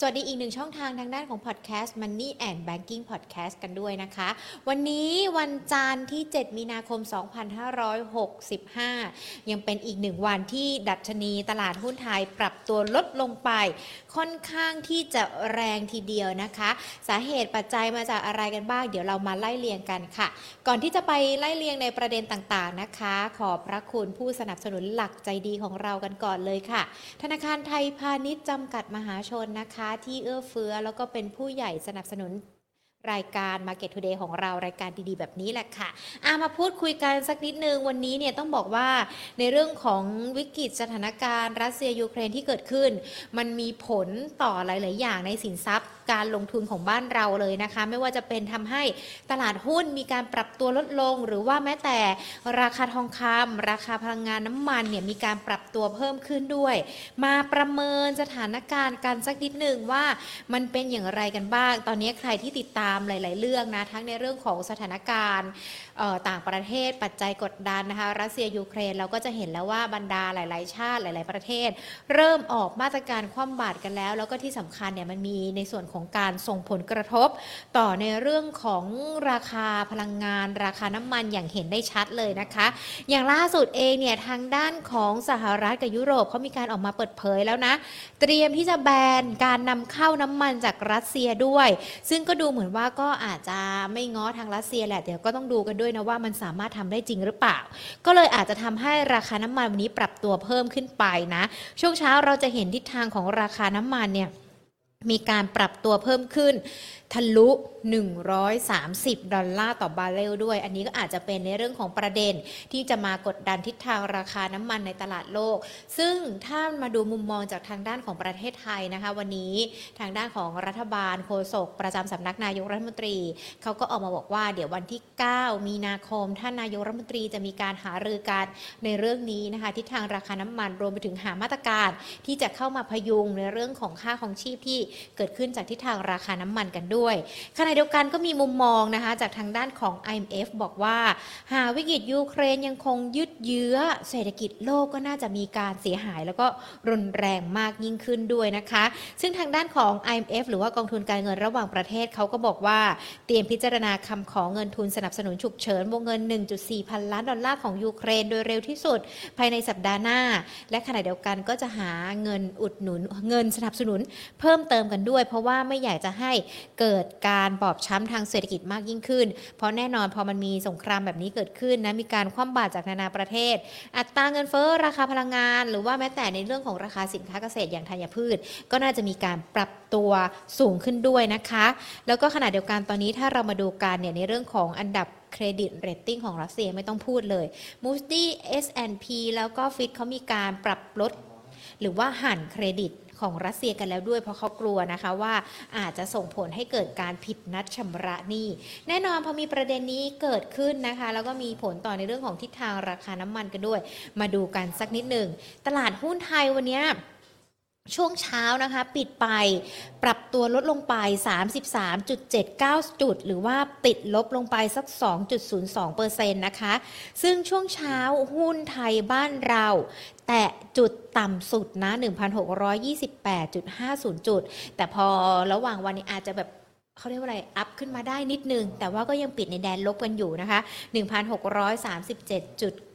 สวัสดีอีกหนึ่งช่องทางทางด้านของพอดแคสต์ Money and Banking Podcast กันด้วยนะคะ วันนี้วันจันทร์ที่ 7 มีนาคม 2565 ยังเป็นอีกหนึ่งวันที่ดัชนีตลาดหุ้นไทยปรับตัวลดลงไป ค่อนข้างที่จะแรงทีเดียวนะคะ สาเหตุปัจจัยมาจากอะไรกันบ้าง เดี๋ยวเรามาไล่เรียงกันค่ะ ก่อนที่จะไปไล่เรียงในประเด็นต่างๆนะคะ ขอบพระคุณผู้สนับสนุนหลักใจดีของเรากันก่อนเลยค่ะ ธนาคารไทยพาณิชย์จำกัดมหาชนนะคะที่เอื้อเฟื้อ แล้วก็เป็นผู้ใหญ่สนับสนุน รายการ Market Today ของเรารายการดีๆ แบบนี้แหละค่ะอามาพูดคุยกันสักนิดนึงวันนี้เนี่ยต้องบอกว่าในเรื่องของวิกฤตสถานการณ์รัสเซียยูเครนที่เกิดขึ้น มันมีผลต่อหลาย ๆ อย่างในสินทรัพย์การลงทุนของบ้านเราเลยนะคะ ไม่ว่าจะเป็นทำให้ตลาดหุ้นมีการปรับตัวลดลง หรือว่าแม้แต่ราคาทองคำราคาพลังงานน้ำมันเนี่ยมีการปรับตัวเพิ่มขึ้นด้วย มาประเมินสถานการณ์กันสักนิดหนึ่งว่ามันเป็นอย่างไรกันบ้าง ตอนนี้ใครที่ติดตามหลาย ๆ เรื่องนะทั้งในเรื่องของสถานการณ์ ต่างประเทศปัจจัยกดดันนะคะรัสเซียยูเครนเราก็จะเห็นแล้วว่าบรรดาหลาย ๆ ชาติหลาย ๆ ประเทศ เริ่มออกมาตรการคว่ำบาตรกันแล้ว แล้วก็ที่สำคัญเนี่ยมันมีในส่วนของการส่งผลกระทบ ต่อในเรื่องของราคาพลังงาน ราคาน้ำมันอย่างเห็นได้ชัดเลยนะคะ อย่างล่าสุดเองเนี่ยทางด้านของสหรัฐกับยุโรปเขามีการออกมาเปิดเผยแล้วนะ เตรียมที่จะแบนการนำเข้าน้ำมันจากรัสเซียด้วย ซึ่งก็ดูเหมือนว่าก็อาจจะไม่ง้อทางรัสเซียแหละเดี๋ยวก็ต้องดูกันด้วยนะว่ามันสามารถทำได้จริงหรือเปล่า ก็เลยอาจจะทำให้ราคาน้ำมันวันนี้ปรับตัวเพิ่มขึ้นไปนะ ช่วงเช้าเราจะเห็นทิศทางของราคาน้ำมันเนี่ย มีการปรับตัวเพิ่มขึ้น ทะลุ 130 ดอลลาร์ต่อบาร์เรลด้วย อันนี้ก็อาจจะเป็นในเรื่องของประเด็นที่จะมากดดันทิศทางราคาน้ำมันในตลาดโลก ซึ่งถ้ามาดูมุมมองจากทางด้านของประเทศไทยนะคะ วันนี้ทางด้านของรัฐบาลโฆษกประจำสำนักนายกรัฐมนตรี เขาก็ออกมาบอกว่าเดี๋ยววันที่ 9 มีนาคมท่านนายกรัฐมนตรีจะมีการหารือกันในเรื่องนี้นะคะทิศทางราคาน้ำมันรวมไปถึงหามาตรการที่จะเข้ามาพยุงในเรื่องของค่าของชีพที่เกิดขึ้นจากทิศทางราคาน้ำมันกันด้วยขณะเดียวกันก็มีมุมมองนะคะจากทางด้านของ IMF บอกว่า หาวิกฤตยูเครนยังคงยืดเยื้อ เศรษฐกิจโลกก็น่าจะมีการเสียหาย แล้วก็รุนแรงมากยิ่งขึ้นด้วยนะคะ ซึ่งทางด้านของ IMF หรือว่ากองทุนการเงินระหว่างประเทศเขาก็บอกว่าเตรียมพิจารณาคำขอเงินทุนสนับสนุนฉุกเฉินวงเงิน 1.4 พันล้านดอลลาร์ของยูเครนโดยเร็วที่สุด ภายในสัปดาห์หน้า และขณะเดียวกันก็จะหาเงินอุดหนุนเงินสนับสนุน เพิ่มเติมกันด้วย เพราะว่าไม่อยากจะให้เกิดการบอบช้ำทางเศรษฐกิจมากยิ่งขึ้น เพราะแน่นอนพอมันมีสงครามแบบนี้เกิดขึ้นนะมีการคว่ำบาตรจากนานาประเทศ อัตราเงินเฟ้อราคาพลังงาน หรือว่าแม้แต่ในเรื่องของราคาสินค้าเกษตรอย่างธัญพืช ก็น่าจะมีการปรับตัวสูงขึ้นด้วยนะคะ แล้วก็ขณะเดียวกันตอนนี้ถ้าเรามาดูกันเนี่ยในเรื่องของอันดับcredit rating ของรัสเซียไม่ต้องพูดเลย Moody's S&P แล้วก็ Fitch เขามีการปรับลดหรือว่าหั่นเครดิต ของรัสเซียกันแล้วด้วย เพราะเขากลัวนะคะว่าอาจจะส่งผลให้เกิดการผิดนัดชำระหนี้แน่นอนพอมีประเด็นนี้เกิดขึ้นนะคะ แล้วก็มีผลต่อในเรื่องของทิศทางราคาน้ำมันกันด้วย มาดูกันสักนิดหนึ่งตลาดหุ้นไทยวันนี้ ช่วงเช้านะคะปิดไปปรับตัวลดลงไป 33.79 จุด หรือว่าปิดลบลงไปสัก 2.02%นะคะ ซึ่งช่วงเช้าหุ้นไทยบ้านเราแตะจุดต่ำสุดนะ 1,628.50 จุด แต่พอระหว่างวันนี้อาจจะแบบเขาเรียกว่าอะไร อัพขึ้นมาได้นิดนึง แต่ว่าก็ยังปิดในแดนลบกันอยู่นะคะ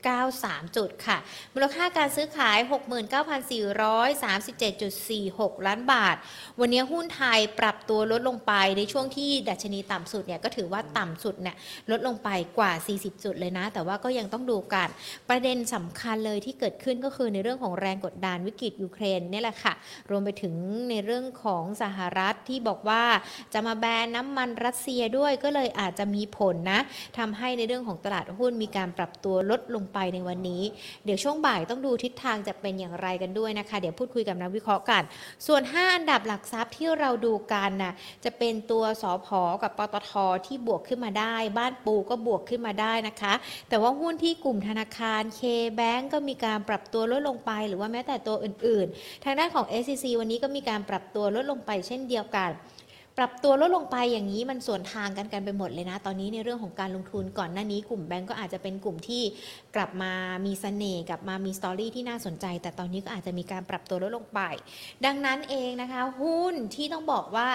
93 จุดค่ะ มูลค่าการซื้อขาย 69,437.46 ล้านบาท วันนี้หุ้นไทยปรับตัวลดลงไปในช่วงที่ดัชนีต่ำสุดเนี่ยก็ถือว่าต่ำสุดเนี่ยลดลงไปกว่า 40 จุดเลยนะ แต่ว่าก็ยังต้องดูกัน ประเด็นสำคัญเลยที่เกิดขึ้นก็คือในเรื่องของแรงกดดันวิกฤตยูเครนนี่แหละค่ะ รวมไปถึงในเรื่องของสหรัฐที่บอกว่าจะมาแบนน้ำมันรัสเซียด้วยก็เลยอาจจะมีผลนะทำให้ในเรื่องของตลาดหุ้นมีการปรับตัวลดลงไปในวันนี้ เดี๋ยวช่วงบ่ายต้องดูทิศทางจะเป็นอย่างไรกันด้วยนะคะ เดี๋ยวพูดคุยกับนักวิเคราะห์กัน ส่วน 5 อันดับหลักทรัพย์ที่เราดูกันนะจะเป็นตัวสอพอกับปตทที่บวกขึ้นมาได้ บ้านปูก็บวกขึ้นมาได้นะคะ แต่ว่าหุ้นที่กลุ่มธนาคารเคแบงก็มีการปรับตัวลดลงไป หรือว่าแม้แต่ตัวอื่น ๆ ทางด้านของ SCC วันนี้ก็มีการปรับตัวลดลงไปเช่นเดียวกัน รับตัวลดลงไปอย่างนี้มันส่วนทางกันกันไปหมดเลยนะ ตอนนี้ในเรื่องของการลงทุนก่อนหน้านี้กลุ่มแบงก์ก็อาจจะเป็นกลุ่มที่กลับมามีเสน่ห์กลับมามี story ที่น่าสนใจ แต่ตอนนี้ก็อาจจะมีการปรับตัวลดลงไป ดังนั้นเองนะคะ หุ้นที่ต้องบอกว่า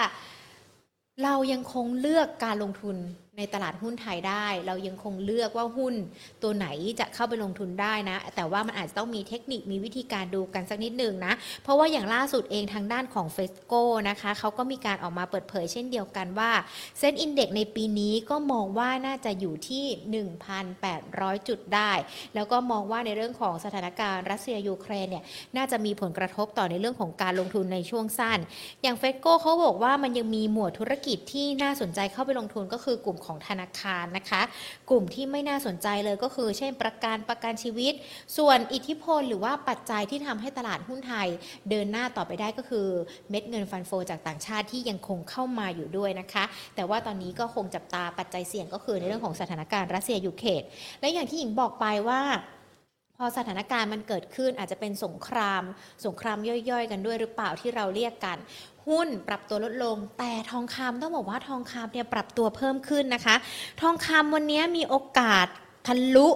เรายังคงเลือกการลงทุน ในตลาดหุ้นไทยได้ เรายังคงเลือกว่าหุ้นตัวไหนจะเข้าไปลงทุนได้นะ แต่ว่ามันอาจจะต้องมีเทคนิคมีวิธีการดูกันสักนิดหนึ่งนะ เพราะว่าอย่างล่าสุดเองทางด้านของ FETCO นะคะเขาก็มีการออกมาเปิดเผยเช่นเดียวกันว่า SET Index ในปีนี้ก็มองว่าน่าจะอยู่ที่ 1,800 จุดได้ แล้วก็มองว่าในเรื่องของสถานการณ์รัสเซียยูเครนเนี่ยน่าจะมีผลกระทบต่อในเรื่องของการลงทุนในช่วงสั้น อย่างเฟสโกเขาบอกว่ามันยังมีหมวดธุรกิจที่น่าสนใจเข้าไปลงทุนก็คือกลุ่มของธนาคารนะคะ กลุ่มที่ไม่น่าสนใจเลยก็คือ เช่น ประกันประกันชีวิต ส่วนอิทธิพลหรือว่าปัจจัยที่ทำให้ตลาดหุ้นไทย เดินหน้าต่อไปได้ก็คือเม็ดเงินฟันโฟจากต่างชาติที่ยังคงเข้ามาอยู่ด้วยนะคะ แต่ว่าตอนนี้ก็คงจับตาปัจจัยเสี่ยงก็คือในเรื่องของสถานการณ์รัสเซียยูเครนและอย่างที่หญิงบอกไปว่าพอสถานการณ์มันเกิดขึ้นอาจจะเป็นสงคราม สงครามย่อยๆ กันด้วยหรือเปล่าที่เราเรียกกัน หุ้นปรับตัวลดลง แต่ทองคำต้องบอกว่าทองคำเนี่ยปรับตัวเพิ่มขึ้นนะคะ ทองคำวันนี้มีโอกาส ทะลุ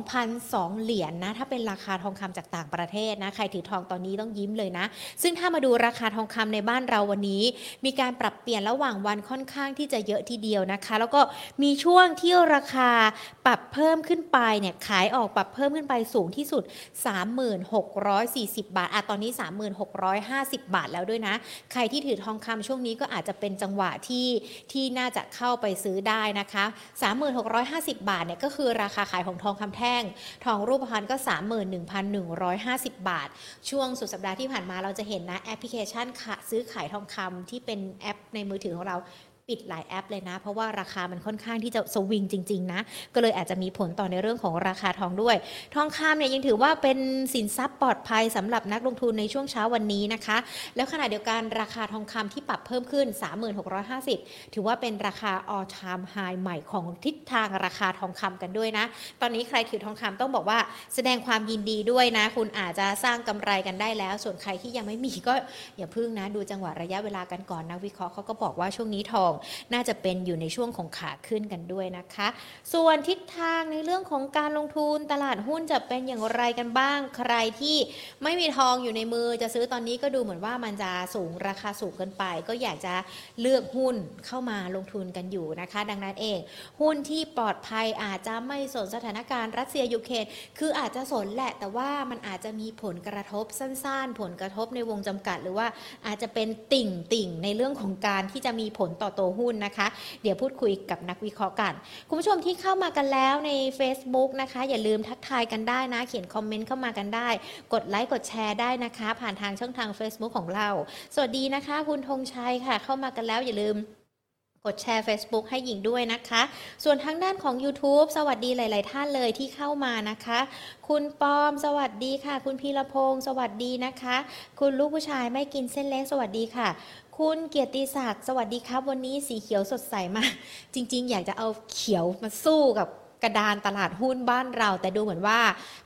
2,002 เหรียญนนะถ้าเป็นราคาทองคำจากต่างประเทศนะใครถือทองตอนนี้ต้องยิ้มเลยนะ ซึ่งถ้ามาดูราคาทองคำในบ้านเราวันนี้ มีการปรับเปลี่ยนระหว่างวันค่อนข้างที่จะเยอะทีเดียวนะคะ แล้วก็มีช่วงที่ราคาปรับเพิ่มขึ้นไปเนี่ยขายออกปรับเพิ่มขึ้นไปสูงที่สุด 3640 บาทอะตอนนี้ 3650 บาทแล้วด้วยนะ ใครที่ถือทองคำช่วงนี้ก็อาจจะเป็นจังหวะที่ที่น่าจะเข้าไปซื้อได้นะคะ 3650 บาทเนี่ยก็คือราคาขายของทองคำแท่ง ทองรูปพรรณก็ 31,150 บาท ช่วงสุดสัปดาห์ที่ผ่านมาเราจะเห็นนะแอปพลิเคชันซื้อขายทองคำที่เป็นแอปในมือถือของเรา ปิดหลายแอปเลยนะ เพราะว่าราคามันค่อนข้างที่จะสวิงจริง ๆ นะ ก็เลยอาจจะมีผลต่อในเรื่องของราคาทองด้วย ทองคำเนี่ยยังถือว่าเป็นสินทรัพย์ปลอดภัยสำหรับนักลงทุนในช่วงเช้าวันนี้นะคะ แล้วขณะเดียวกันราคาทองคำที่ปรับเพิ่มขึ้น 3650 ถือว่าเป็นราคา all time high ใหม่ของทิศทางราคาทองคำกันด้วยนะ ตอนนี้ใครถือทองคำต้องบอกว่าแสดงความยินดีด้วยนะ คุณอาจจะสร้างกำไรกันได้แล้ว ส่วนใครที่ยังไม่มีก็อย่าพึ่งนะ ดูจังหวะระยะเวลากันก่อนนักวิเคราะห์เขาก็บอกว่าช่วงนี้ทองน่าจะเป็นอยู่ในช่วงของขาขึ้นกันด้วยนะคะ ส่วนทิศทางในเรื่องของการลงทุนตลาดหุ้นจะเป็นอย่างไรกันบ้าง ใครที่ไม่มีทองอยู่ในมือจะซื้อตอนนี้ก็ดูเหมือนว่ามันจะสูงราคาสูงเกินไป ก็อยากจะเลือกหุ้นเข้ามาลงทุนกันอยู่นะคะ ดังนั้นเอง หุ้นที่ปลอดภัยอาจจะไม่สนสถานการณ์รัสเซียยูเครนคืออาจจะสนแหละแต่ว่ามันอาจจะมีผลกระทบสั้นๆ ผลกระทบในวงจำกัด หรือว่าอาจจะเป็นติ่งติ่งในเรื่องของการที่จะมีผลต่อตัวหุ้นนะคะ เดี๋ยวพูดคุยกับนักวิเคราะห์กัน คุณผู้ชมที่เข้ามากันแล้วใน Facebook นะคะ อย่าลืมทักทายกันได้นะ เขียนคอมเมนต์เข้ามากันได้ กดไลค์กดแชร์ได้นะคะ ผ่านทางช่องทาง Facebook ของเรา สวัสดีนะคะ คุณธงชัยค่ะ เข้ามากันแล้วอย่าลืมกดแชร์ Facebook ให้หญิงด้วยนะคะ ส่วนทางด้านของ YouTube สวัสดีหลาย ๆ ท่านเลยที่เข้ามานะคะ คุณปอม สวัสดีค่ะ คุณพีรพงศ์สวัสดีนะคะ คุณลูกผู้ชายไม่กินเส้นเล็ก สวัสดีค่ะ คุณเกียรติศักดิ์สวัสดีครับ วันนี้สีเขียวสดใสมาก จริง ๆ อยากจะเอาเขียวมาสู้กับ กระดานตลาดหุ้นบ้านเรา แต่ดูเหมือนว่า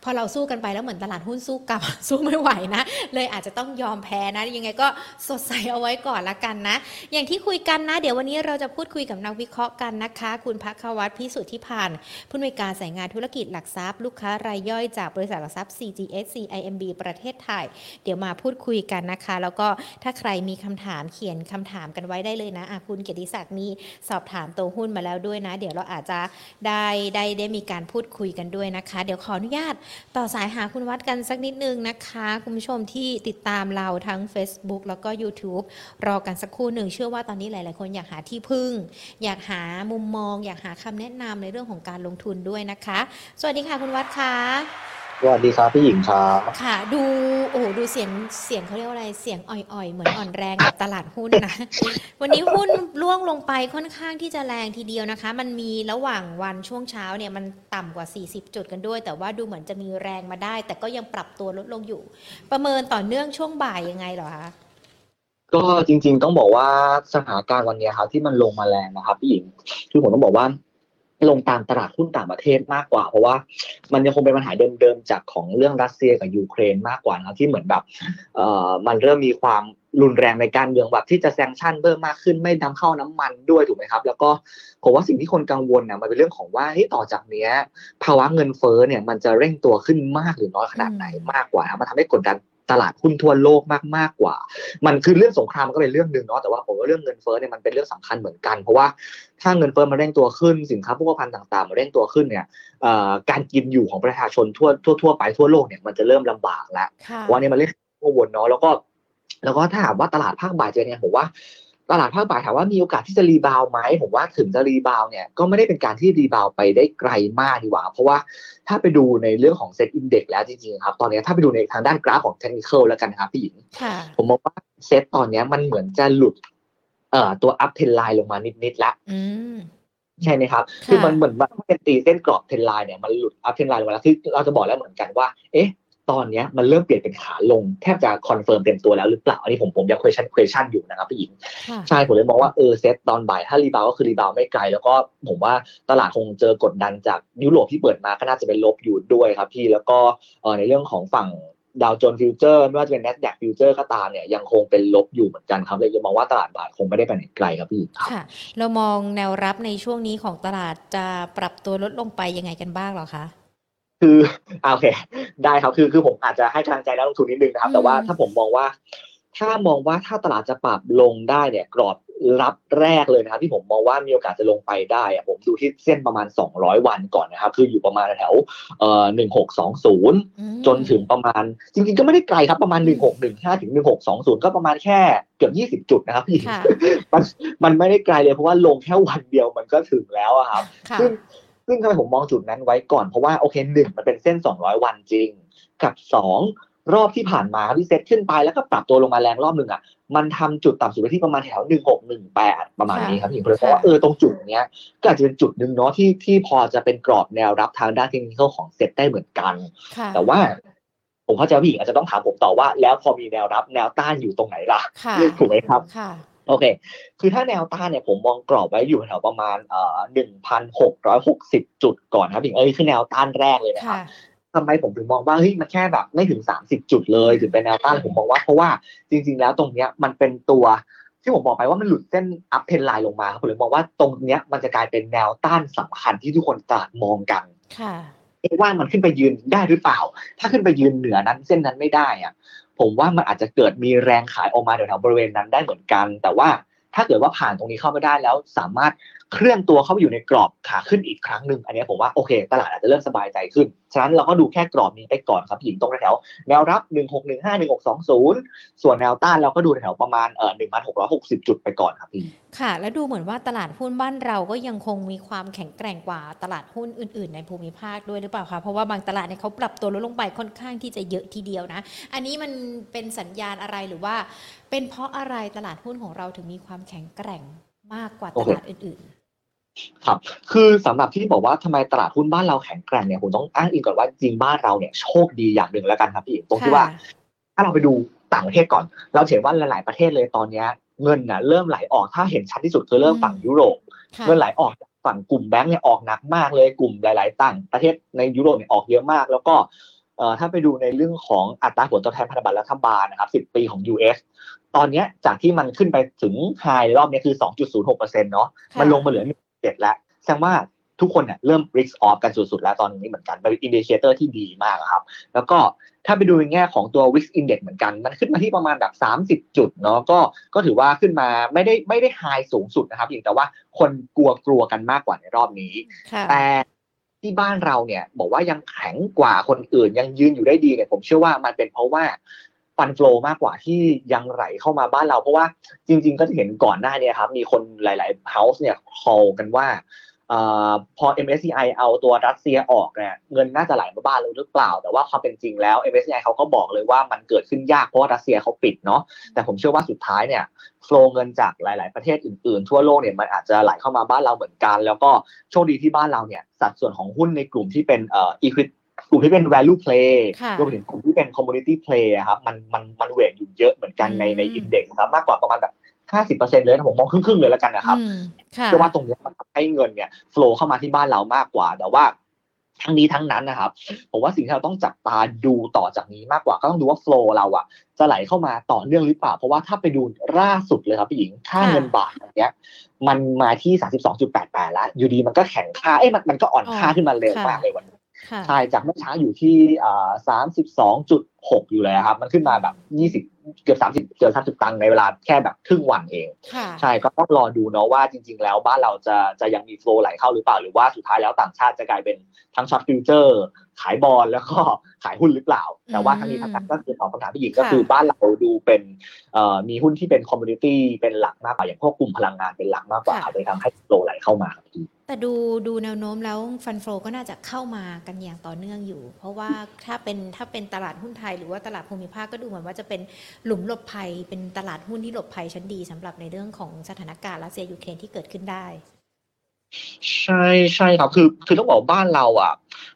พอเราสู้กันไปแล้วเหมือนตลาดหุ้นสู้กลับสู้ไม่ไหวนะ เลยอาจจะต้องยอมแพ้นะ ยังไงก็สดใสเอาไว้ก่อนละกันนะ อย่างที่คุยกันนะ เดี๋ยววันนี้เราจะพูดคุยกับนักวิเคราะห์กันนะคะ คุณพักวัตรพิสุทธิพันธ์ผู้อำนวยการสายงานธุรกิจหลักทรัพย์ ลูกค้ารายย่อยจากบริษัทหลักทรัพย์ CGS CIMB ประเทศไทย เดี๋ยวมาพูดคุยกันนะคะ แล้วก็ถ้าใครมีคำถามเขียนคำถามกันไว้ได้เลยนะะคุณเกียรติศักดิ์มีสอบถามตัวหุ้นมาแล้วด้วยนะ เดี๋ยวเราอาจจะได้ได้ได้ได้มีการพูดคุยกันด้วยนะคะ เดี๋ยวขออนุญาตต่อสายหาคุณวัดกันสักนิดนึงนะคะ คุณผู้ชมที่ติดตามเราทั้ง Facebook แล้วก็ YouTube รอกันสักครู่หนึ่งเชื่อว่าตอนนี้หลาย ๆ คนอยากหาที่พึ่ง อยากหามุมมอง อยากหาคำแนะนำในเรื่องของการลงทุนด้วยนะคะ สวัสดีค่ะคุณวัดค่ะ สวัสดีครับพี่หญิงครับค่ะ ดูโอ้โหดูเสียงเสียงเขาเรียกว่าอะไรเสียงอ่อยๆ เหมือนอ่อนแรงกับตลาดหุ้นนะ วันนี้หุ้นร่วงลงไปค่อนข้างที่จะแรงทีเดียวนะคะ มันมีระหว่างวันช่วงเช้าเนี่ยมันต่ำกว่า 40 จุดกันด้วย แต่ว่าดูเหมือนจะมีแรงมาได้ แต่ก็ยังปรับตัวลดลงอยู่ ประเมินต่อเนื่องช่วงบ่ายยังไงเหรอคะก็จริง ๆ ต้องบอกว่าสถานการณ์วันนี้ครับที่มันลงมาแรงนะครับพี่หญิงคือผมต้องบอกว่า ลงตามตลาดหุ้นต่างประเทศมากกว่า เพราะว่ามันยังคงเป็นปัญหาเดิมๆจากของเรื่องรัสเซียกับยูเครนมากกว่านะที่เหมือนแบบเอ่อมันเริ่มมีความรุนแรงในการเมืองแบบที่จะแซงชั่นเพิ่มมากขึ้นไม่นำเข้าน้ำมันด้วยถูกไหมครับ แล้วก็ผมว่าสิ่งที่คนกังวลเนี่ยมันเป็นเรื่องของว่าต่อจากเนี้ย ภาวะเงินเฟ้อเนี่ยมันจะเร่งตัวขึ้นมากหรือน้อยขนาดไหนมากกว่า มันทำให้กดดัน ตลาดหุ้นทั่วโลกมากมากกว่า มันคือเรื่องสงครามมันก็เป็นเรื่องหนึ่งเนาะแต่ว่าผมว่าเรื่องเงินเฟ้อเนี่ยมันเป็นเรื่องสำคัญเหมือนกัน เพราะว่าถ้าเงินเฟ้อมันเร่งตัวขึ้นสินค้าโภคภัณฑ์ต่างๆมันเร่งตัวขึ้นเนี่ยการกินอยู่ของประชาชนทั่วทั่วทั่วไปทั่วโลกเนี่ยมันจะเริ่มลำบากแล้วเพราะนี่มันเร่งตัววนเนาะแล้วก็แล้วก็ถ้าถามว่าตลาดภาคบ่ายจะเนี่ยผมว่า ตลาดภาคบ่ายถามว่ามีโอกาสที่จะ rebound ไหมผมว่าถึงจะ rebound เนี่ยก็ไม่ได้เป็นการที่ rebound ไปได้ไกลมากดีกว่า เพราะว่าถ้าไปดูในเรื่องของ SET Index แล้วจริงๆครับ ตอนนี้ถ้าไปดูในทางด้านกราฟของเทคนิคแล้วกันครับพี่หญิงผมมองว่าเซ็ตตอนนี้มันเหมือนจะหลุด เอ่อตัว uptrend line ลงมานิดๆละใช่ไหมครับ คือมันเหมือนว่าเป็นตีเส้นกรอบ trend line เนี่ยมันหลุด uptrend line ลงมาแล้วคือเราจะบอกแล้วเหมือนกันว่า เอ๊ะ ตอนนี้มันเริ่มเปลี่ยนเป็นขาลงแทบจะ confirm เต็มตัวแล้วหรือเปล่า อันนี้ผมผมยัง question question อยู่นะครับพี่หญิง ใช่ ผมเลยมองว่าเออเซตตอนบ่าย ถ้า rebound ก็คือ rebound ไม่ไกล แล้วก็ผมว่าตลาดคงเจอกดดันจากยุโรปที่เปิดมาก็น่าจะเป็นลบอยู่ด้วยครับพี่แล้วก็เออในเรื่องของฝั่งดาวโจนส์ฟิวเจอร์ไม่ว่าจะเป็น NASDAQ ฟิวเจอร์ก็ตามเนี่ยยังคงเป็นลบอยู่เหมือนกันครับเลยจะมองว่าตลาดบ่ายคงไม่ได้ไปไหนไกลครับพี่ค่ะ เรามองแนวรับในช่วงนี้ของตลาดจะปรับตัวลดลงไปยังไงกันบ้างหรอคะ คือโอเค ได้ครับคือคือผมอาจจะให้กำลังใจนักลงทุนนิดนึงนะครับ แต่ว่าถ้าผมมองว่า ถ้ามองว่าถ้าตลาดจะปรับลงได้เนี่ย กรอบรับแรกเลยนะครับ ที่ผมมองว่ามีโอกาสจะลงไปได้อะผมดูที่เส้นประมาณ 200 วันก่อนนะครับ คืออยู่ประมาณแถวเอ่อ1620จนถึงประมาณ จริงๆก็ไม่ได้ไกลครับประมาณ1615ถึง1620ก็ประมาณแค่เกือบ20จุดนะครับพี่มันมันไม่ได้ไกลเลยเพราะว่าลงแค่วันเดียวมันก็ถึงแล้วครับซึ่ง ซึ่งทำไมผมมองจุดนั้นไว้ก่อนเพราะว่าโอเคหนึ่งมันเป็นเส้น 200 วันจริง กับสองรอบที่ผ่านมาที่เซ็ตขึ้นไปแล้วก็ปรับตัวลงมาแรงรอบหนึ่งอะมันทำจุดต่ำสุดไปที่ประมาณแถวหนึ่งหกหนึ่งแปดประมาณนี้ครับพี่เพราะว่าเออตรงจุดเนี้ยก็อาจจะเป็นจุดหนึ่งเนาะที่ที่พอจะเป็นกรอบแนวรับทางด้านเทคนิคของเซ็ตได้เหมือนกัน แต่ว่าผมเข้าใจว่าพี่หญิงอาจจะต้องถามผมต่อว่า แล้วพอมีแนวรับแนวต้านอยู่ตรงไหนล่ะถูกไหมครับ โอเค คือถ้าแนวต้านเนี่ยผมมองกรอบไว้อยู่แถวประมาณเอ่อหนึ่งพันหกร้อยหกสิบจุดก่อนครับพี่เอ้ยคือแนวต้านแรกเลยนะครับทำไมผมถึงมองว่าเฮ้ยมันแค่แบบไม่ถึงสามสิบจุดเลยถึงเป็นแนวต้านผมมองว่าเพราะว่าจริง ๆ แล้วตรงเนี้ยมันเป็นตัวที่ผมบอกไปว่ามันหลุดเส้นอัพเทนไลน์ลงมาผมเลยมองว่าตรงเนี้ยมันจะกลายเป็นแนวต้านสำคัญที่ทุกคนตลาดมองกันค่ะว่ามันขึ้นไปยืนได้หรือเปล่า ถ้าขึ้นไปยืนเหนือนั้นเส้นนั้นไม่ได้อะ ผมว่ามันอาจจะเกิดมีแรงขายออกมาแถวๆบริเวณนั้นได้เหมือนกัน แต่ว่าถ้าเกิดว่าผ่านตรงนี้เข้าไม่ได้แล้วสามารถ เคลื่อนตัวเข้าไปอยู่ในกรอบขาขึ้นอีกครั้งหนึ่งอันนี้ผมว่าโอเค ตลาดอาจจะเริ่มสบายใจขึ้น ฉะนั้นเราก็ดูแค่กรอบนี้ไปก่อนครับหญิงตรงแถวแนวรับ 1615 1620 ส่วนแนวต้านเราก็ดูแถวประมาณเอ่อ1,660 จุดไปก่อนครับพี่ค่ะ แล้วดูเหมือนว่าตลาดหุ้นบ้านเราก็ยังคงมีความแข็งแกร่งกว่าตลาดหุ้นอื่น ๆ ในภูมิภาคด้วยหรือเปล่าคะเพราะว่าบางตลาดเนี่ยเขาปรับตัวลดลงไปค่อนข้างที่จะเยอะทีเดียวนะ อันนี้มันเป็นสัญญาณอะไรหรือว่า เป็นเพราะอะไรตลาดหุ้นของเราถึงมีความแข็งแกร่งมากกว่าตลาดอื่น ๆ ครับ คือสำหรับที่บอกว่าทำไมตลาดหุ้นบ้านเราแข็งแกร่งเนี่ยผมต้องอ้างอิงก่อนว่าจริงบ้านเราเนี่ยโชคดีอย่างหนึ่งแล้วกันครับพี่ตรงที่ว่า ถ้าเราไปดูต่างประเทศก่อน เราเห็นว่าหลาย ๆ ประเทศเลยตอนนี้เงินน่ะเริ่มไหลออกถ้าเห็นชัดที่สุดคือเริ่มฝั่งยุโรปเงินไหลออกฝั่งกลุ่มแบงก์เนี่ยออกหนักมากเลยกลุ่มหลาย ๆ ต่างประเทศในยุโรปเนี่ยออกเยอะมาก แล้วก็เอ่อถ้าไปดูในเรื่องของอัตราผลตอบแทนพันธบัตรรัฐบาลนะครับ 10 ปีของ US ตอนนี้จากที่มันขึ้นไปถึง high รอบนี้คือ 2.06%เนาะมันลงมาเหลือ 1.7แล้วแสดงว่าทุกคนเนี่ยเริ่ม risk off กันสุดๆ แล้วตอนนี้เหมือนกันเป็น indicator ที่ดีมากครับ แล้วก็ถ้าไปดูในแง่ของตัว VIX index เหมือนกัน มันขึ้นมาที่ประมาณแบบ 30 จุดเนาะก็ก็ถือว่าขึ้นมาไม่ได้ไม่ได้ high สูงสุดนะครับเพียงแต่ว่าคนกลัวกลัวกันมากกว่าในรอบนี้ แต่ที่บ้านเราเนี่ยบอกว่ายังแข็งกว่าคนอื่นยังยืนอยู่ได้ดีเนี่ยผมเชื่อว่ามันเป็นเพราะว่า ฟันฟลอมากกว่าที่ยังไหลเข้ามาบ้านเรา เพราะว่าจริง ๆ ก็จะเห็นก่อนหน้านี้ครับ มีคนหลายๆเฮาส์เนี่ยคอลกันว่าพอ MSCI เอาตัวรัสเซียออกเนี่ยเงินน่าจะไหลมาบ้านเราหรือเปล่า แต่ว่าความเป็นจริงแล้ว MSCI เขาก็บอกเลยว่ามันเกิดขึ้นยากเพราะว่ารัสเซียเขาปิดเนาะแต่ผมเชื่อว่าสุดท้ายเนี่ยโฟลเงินจากหลาย ๆ ประเทศอื่น ๆ ทั่วโลกเนี่ยมันอาจจะไหลเข้ามาบ้านเราเหมือนกัน แล้วก็โชคดีที่บ้านเราเนี่ยสัดส่วนของหุ้นในกลุ่มที่เป็นเอ่อ equity กลุ่มที่เป็น value play รวมถึงกลุ่มที่เป็น community play ครับมันมันมันเวทอยู่เยอะเหมือนกันในในอินเด็กซ์ครับมากกว่าประมาณแบบห้าสิบเปอร์เซ็นเลยผมมองครึ่งๆเลยแล้วกันนะครับเพราะว่าตรงนี้มันทำให้เงินเนี่ยโฟล์เข้ามาที่บ้านเรามากกว่า แต่ว่าทั้งนี้ทั้งนั้นนะครับผมว่าสิ่งที่เราต้องจับตาดูต่อจากนี้มากกว่าก็ต้องดูว่าโฟล์เราอะ จะไหลเข้ามาต่อเนื่องหรือเปล่า เพราะว่าถ้าไปดูล่าสุดเลยครับพี่หญิงค่าเงินบาทอย่างเงี้ย มันมาที่32.88แล้วอยู่ดีมันก็แข็งค่าเอ้ยมันมันก็อ่อนค่าขึ้นมาเร็วมากเลยวันนี้ค่ะ ใช่จากเมื่อเช้าอยู่ที่อ่า32.6อยู่เลยครับ มันขึ้นมาแบบ20 เกือบ30เกือบ30ตังค์ในเวลาแค่แบบครึ่งวันเองค่ะใช่ก็ต้องรอดูเนาะว่าจริง ๆ แล้วบ้านเราจะจะยังมี flow ไหลเข้าหรือเปล่าหรือว่าสุดท้ายแล้วต่างชาติจะกลายเป็นทั้ง short futures ขาย bond แล้วก็ขายหุ้นหรือเปล่า แต่ว่าทั้งนี้ทั้งนั้นก็คือตอบคำถามพี่หญิงก็คือบ้านเราดูเป็นเอ่อมีหุ้นที่เป็น commodity เป็นหลักมากกว่าอย่างพวกกลุ่มพลังงานเป็นหลักมากกว่าเลยทำให้ flow ไหลเข้ามาครับพี่แต่ดูดูแนวโน้มแล้วฟันโฟก็น่าจะเข้ามากันอย่างต่อเนื่องอยู่ เพราะว่าถ้าเป็นถ้าเป็นตลาดหุ้นไทยหรือว่าตลาดภูมิภาคก็ดูเหมือนว่าจะเป็นหลุมหลบภัยเป็นตลาดหุ้นที่หลบภัยชั้นดีสำหรับในเรื่องของสถานการณ์รัสเซียยูเครนที่เกิดขึ้นได้ ใช่ใช่ครับคือคือต้องบอกว่าบ้านเราอะ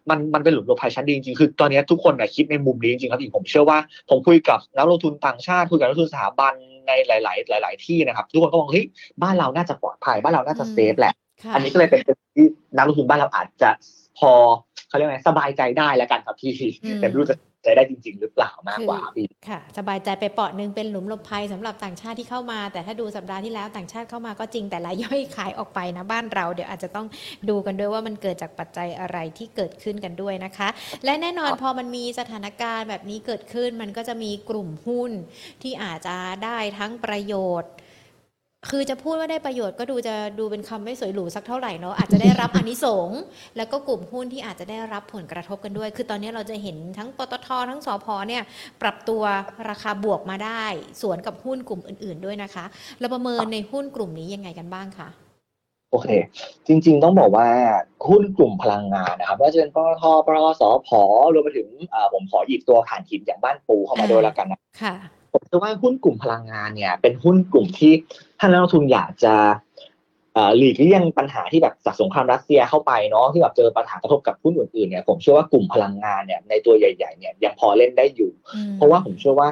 มันมันเป็นหลุมหลบภัยชั้นดีจริงๆคือตอนนี้ทุกคนน่ะคิดในมุมนี้จริงๆครับพี่ผมเชื่อว่าผมคุยกับนักลงทุนต่างชาติคุยกับนักลงทุนสถาบันในหลาย ๆ หลาย ๆ ที่นะครับ ทุกคนก็มองเฮ้ยบ้านเราน่าจะปลอดภัยบ้านเราน่าจะอืมเซฟแหละค่ะอันนี้ก็เลยเป็นสิ่งที่นักลงทุนบ้านเราอาจจะพอเขาเรียกว่าไงสบายใจได้แล้วกันครับพี่อืมแต่ไม่รู้จะ ใจได้จริง ๆ หรือเปล่ามากกว่าพี่ค่ะ สบายใจไปเปาะหนึ่งเป็นหลุมหลบภัยสำหรับต่างชาติที่เข้ามา แต่ถ้าดูสัปดาห์ที่แล้วต่างชาติเข้ามาก็จริงแต่รายย่อยขายออกไปนะบ้านเราเดี๋ยวอาจจะต้องดูกันด้วยว่ามันเกิดจากปัจจัยอะไรที่เกิดขึ้นกันด้วยนะคะ และแน่นอนพอมันมีสถานการณ์แบบนี้เกิดขึ้นมันก็จะมีกลุ่มหุ้นที่อาจจะได้ทั้งประโยชน์ คือจะพูดว่าได้ประโยชน์ก็ดูจะดูเป็นคำไม่สวยหรูสักเท่าไหร่เนาะอาจจะได้รับอานิสงส์แล้วก็กลุ่มหุ้นที่อาจจะได้รับผลกระทบกันด้วย คือตอนนี้เราจะเห็นทั้งปตททั้งสพเนี่ยปรับตัวราคาบวกมาได้ สวนกับหุ้นกลุ่มอื่น ๆด้วยนะคะ เราประเมินในหุ้นกลุ่มนี้ยังไงกันบ้างคะโอเค จริง ๆ ต้องบอกว่าหุ้นกลุ่มพลังงานนะครับว่าจะเป็นปตทปตทสพรวมไปถึงอ่าผมขอหยิบตัวถ่านหินอย่างบ้านปูเข้ามาด้วยแล้วกันนะค่ะ ผมคิดว่าหุ้นกลุ่มพลังงานเนี่ย เป็นหุ้นกลุ่มที่ถ้านักลงทุนอยากจะเอ่อหลีกเลี่ยงปัญหาที่แบบจากสงครามรัสเซียเข้าไปเนาะที่แบบเจอปัญหากระทบกับหุ้นอื่นๆเนี่ยผมเชื่อว่ากลุ่มพลังงานเนี่ยในตัวใหญ่ๆเนี่ยยังพอเล่นได้อยู่อืมเพราะว่าผมเชื่อว่า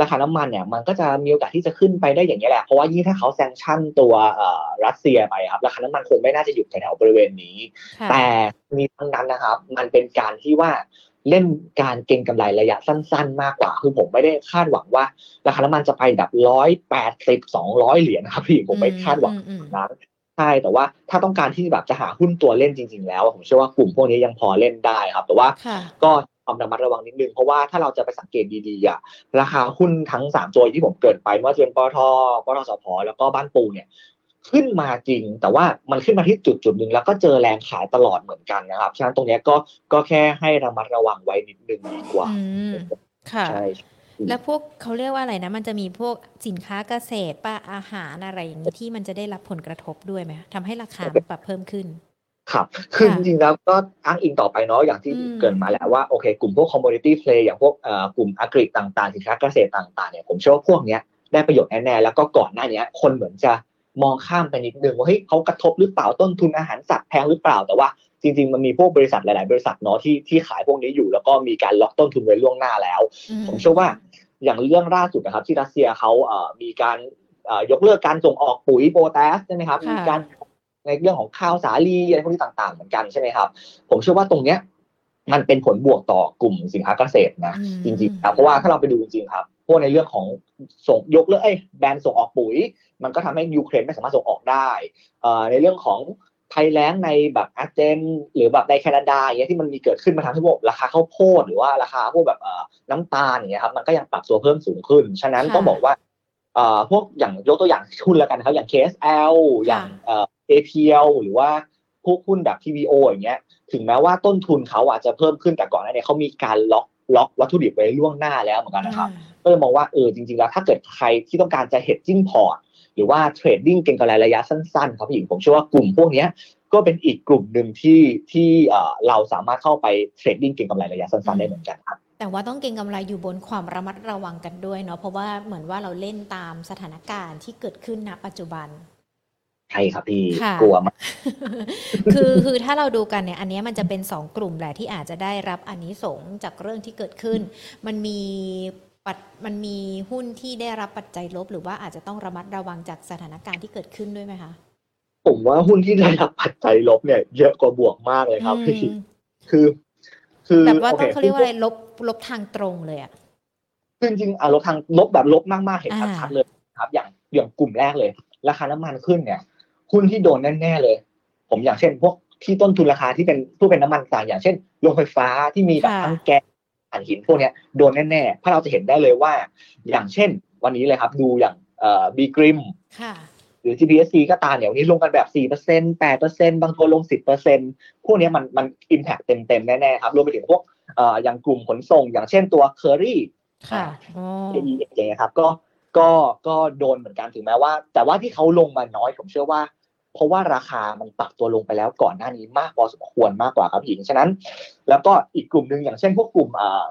ราคาน้ำมันเนี่ยมันก็จะมีโอกาสที่จะขึ้นไปได้อย่างนี้ยแหละเพราะว่ายิ่งถ้าเขาแซงชั่นตัวเอ่อรัสเซียไปครับราคาน้ำมันคงไม่น่าจะหยุดแถวๆบริเวณนี้ค่ะแต่มีทั้งนั้นนะครับ มันเป็นการที่ว่า เล่นการเก็งกำไรระยะสั้น ๆ มากกว่า คือผมไม่ได้คาดหวังว่า ราคาน้ำมันจะไปแบบร้อยแปดสิบสองร้อยเหรียญนะครับพี่ผมไม่คาดหวังอืมอืมนั้นใช่แต่ว่าถ้าต้องการที่แบบจะหาหุ้นตัวเล่นจริง ๆ แล้ว ผมเชื่อว่ากลุ่มพวกนี้ยังพอเล่นได้ครับ แต่ว่าค่ะก็ความระมัดระวังนิดนึง เพราะว่าถ้าเราจะไปสังเกตดีๆอะราคาหุ้นทั้งสามตัวที่ผมเกริดไปไม่ว่าจะเป็นปตทปตทสพแล้วก็บ้านปูเนี่ย ขึ้นมาจริง แต่ว่ามันขึ้นมาที่จุดจุดๆหนึ่งแล้วก็เจอแรงขายตลอดเหมือนกันนะครับ ฉะนั้นตรงเนี้ยก็ก็แค่ให้ระมัดระวังไว้นิดนึงดีกว่าอืมค่ะใช่แล้วพวกเขาเรียกว่าอะไรนะ มันจะมีพวกสินค้าเกษตรป้าอาหารอะไรอย่างนี้ที่มันจะได้รับผลกระทบด้วยไหมทำให้ราคามันปรับเพิ่มขึ้นครับคือค่ะจริงๆแล้วก็อ้างอิงต่อไปเนาะอย่างที่อืมเกรินมาแล้วว่าโอเค กลุ่มพวก commodity play อย่างพวกเอ่อกลุ่ม agri ต่างๆ สินค้าเกษตรต่างๆเนี่ยผมเชื่อว่าพวกเนี้ยได้ประโยชน์แน่ๆแล้วก็ก่อนหน้าเนี้ยคนเหมือนจะ มองข้ามไปนิดนึงว่าเฮ้ยเขากระทบหรือเปล่าต้นทุนอาหารสัตว์แพงหรือเปล่าแต่ว่าจริงๆ มันมีพวกบริษัทหลาย ๆ บริษัทเนาะที่ที่ขายพวกนี้อยู่แล้วก็มีการล็อกต้นทุนไว้ล่วงหน้าแล้วอืผมเชื่อว่าอย่างเรื่องล่าสุดนะครับ ที่รัสเซียเขาเอ่อมีการเอ่อยกเลิกการส่งออกปุ๋ยโปรแทสใช่ไหมครับค่ะมีการในเรื่องของข้าวสาลีอะไรพวกนี้ต่าง ๆ เหมือนกันใช่ไหมครับ ผมเชื่อว่าตรงเนี้ยมันเป็นผลบวกต่อกลุ่มสินค้าเกษตรนะอืมจริงๆครับเพราะว่าถ้าเราไปดูจริงๆครับ พวกในเรื่องของส่งยกเลิกเอ้ยแบนส่งออกปุ๋ย มันก็ทำให้ยูเครนไม่สามารถส่งออกได้เอ่อในเรื่องของภัยแล้งในแบบอาร์เจนหรือแบบในแคนาดาอย่างเงี้ยที่มันมีเกิดขึ้นมาทำให้พวกราคาข้าวโพดหรือว่าราคาพวกแบบเอ่อน้ำตาลอย่างเงี้ยครับมันก็ยังปรับตัวเพิ่มสูงขึ้น ฉะนั้นค่ะต้องบอกว่าเอ่อพวกอย่างยกตัวอย่างหุ้นแล้วกันครับอย่าง KSL อย่างเอ่อ APL หรือว่าพวกหุ้นแบบ TVO อย่างเงี้ยถึงแม้ว่าต้นทุนเขาอาจจะเพิ่มขึ้นแต่ก่อนหน้านี้เขามีการล็อกล็อกวัตถุดิบไว้ล่วงหน้าแล้วเหมือนกันนะครับก็เลยมองว่าเออจริงๆแล้วถ้าเกิดใครที่ต้องการจะ hedging port หรือว่า trading เก็งกำไรระยะสั้นๆ ครับพี่หญิงผมเชื่อว่ากลุ่มพวกเนี้ยก็เป็นอีกกลุ่มหนึ่งที่ที่เอ่อเราสามารถเข้าไป trading เก็งกำไรระยะสั้นๆได้เหมือนกันครับแต่ว่าต้องเก็งกำไรอยู่บนความระมัดระวังกันด้วยเนาะเพราะว่าเหมือนว่าเราเล่นตามสถานการณ์ที่เกิดขึ้นณปัจจุบันใช่ครับพี่ค่ะกลัวมากคือคือถ้าเราดูกันเนี่ยอันเนี้ยมันจะเป็นสองกลุ่มแหละที่อาจจะได้รับอันนี้สงส์จากเรื่องที่เกิดขึ้น มันมี ปัจมันมีหุ้นที่ได้รับปัจจัยลบ หรือว่าอาจจะต้องระมัดระวังจากสถานการณ์ที่เกิดขึ้นด้วยไหมคะ ผมว่าหุ้นที่ได้รับปัจจัยลบเนี่ย เยอะกว่าบวกมากเลยครับพี่อืมคือ คือแบบว่าโต้องเขาเรียกว่าอะไรลบลบทางตรงเลยอะคือจริงๆอะลบทางลบแบบลบมากๆเห็นอ่าชัดๆเลยครับ อย่างอย่างกลุ่มแรกเลย ราคาน้ำมันขึ้นเนี่ยหุ้นที่โดนแน่ๆเลย ผมอย่างเช่น พวกที่ต้นทุนราคาที่เป็นผู้เป็นน้ำมันต่างอย่างเช่นโรงไฟฟ้าที่มีแบบค่ะทั้งแก๊ส ถ่านหินพวกเนี้ยโดนแน่ๆเพราะเราจะเห็นได้เลยว่า อย่างเช่น วันนี้เลยครับ ดูอย่างเอ่อบีกริมค่ะหรือ GPSC ก็ตามเนี่ยวันนี้ลงกันแบบ 4% 8%บางตัวลง 10%พวกเนี้ยมันมัน impact เต็มๆ แน่ๆครับรวมไปถึงพวกเอ่ออย่างกลุ่มขนส่ง อย่างเช่นตัว Curry ค่ะอ๋อ AE อย่างเงี้ยครับก็ก็ก็โดนเหมือนกันถึงแม้ว่า แต่ว่าที่เขาลงมาน้อยผมเชื่อว่า เพราะว่าราคามันปรับตัวลงไปแล้วก่อนหน้านี้มากพอสมควรมากกว่าครับหญิงฉะนั้น แล้วก็อีกกลุ่มหนึ่งอย่างเช่นพวกกลุ่มอ่า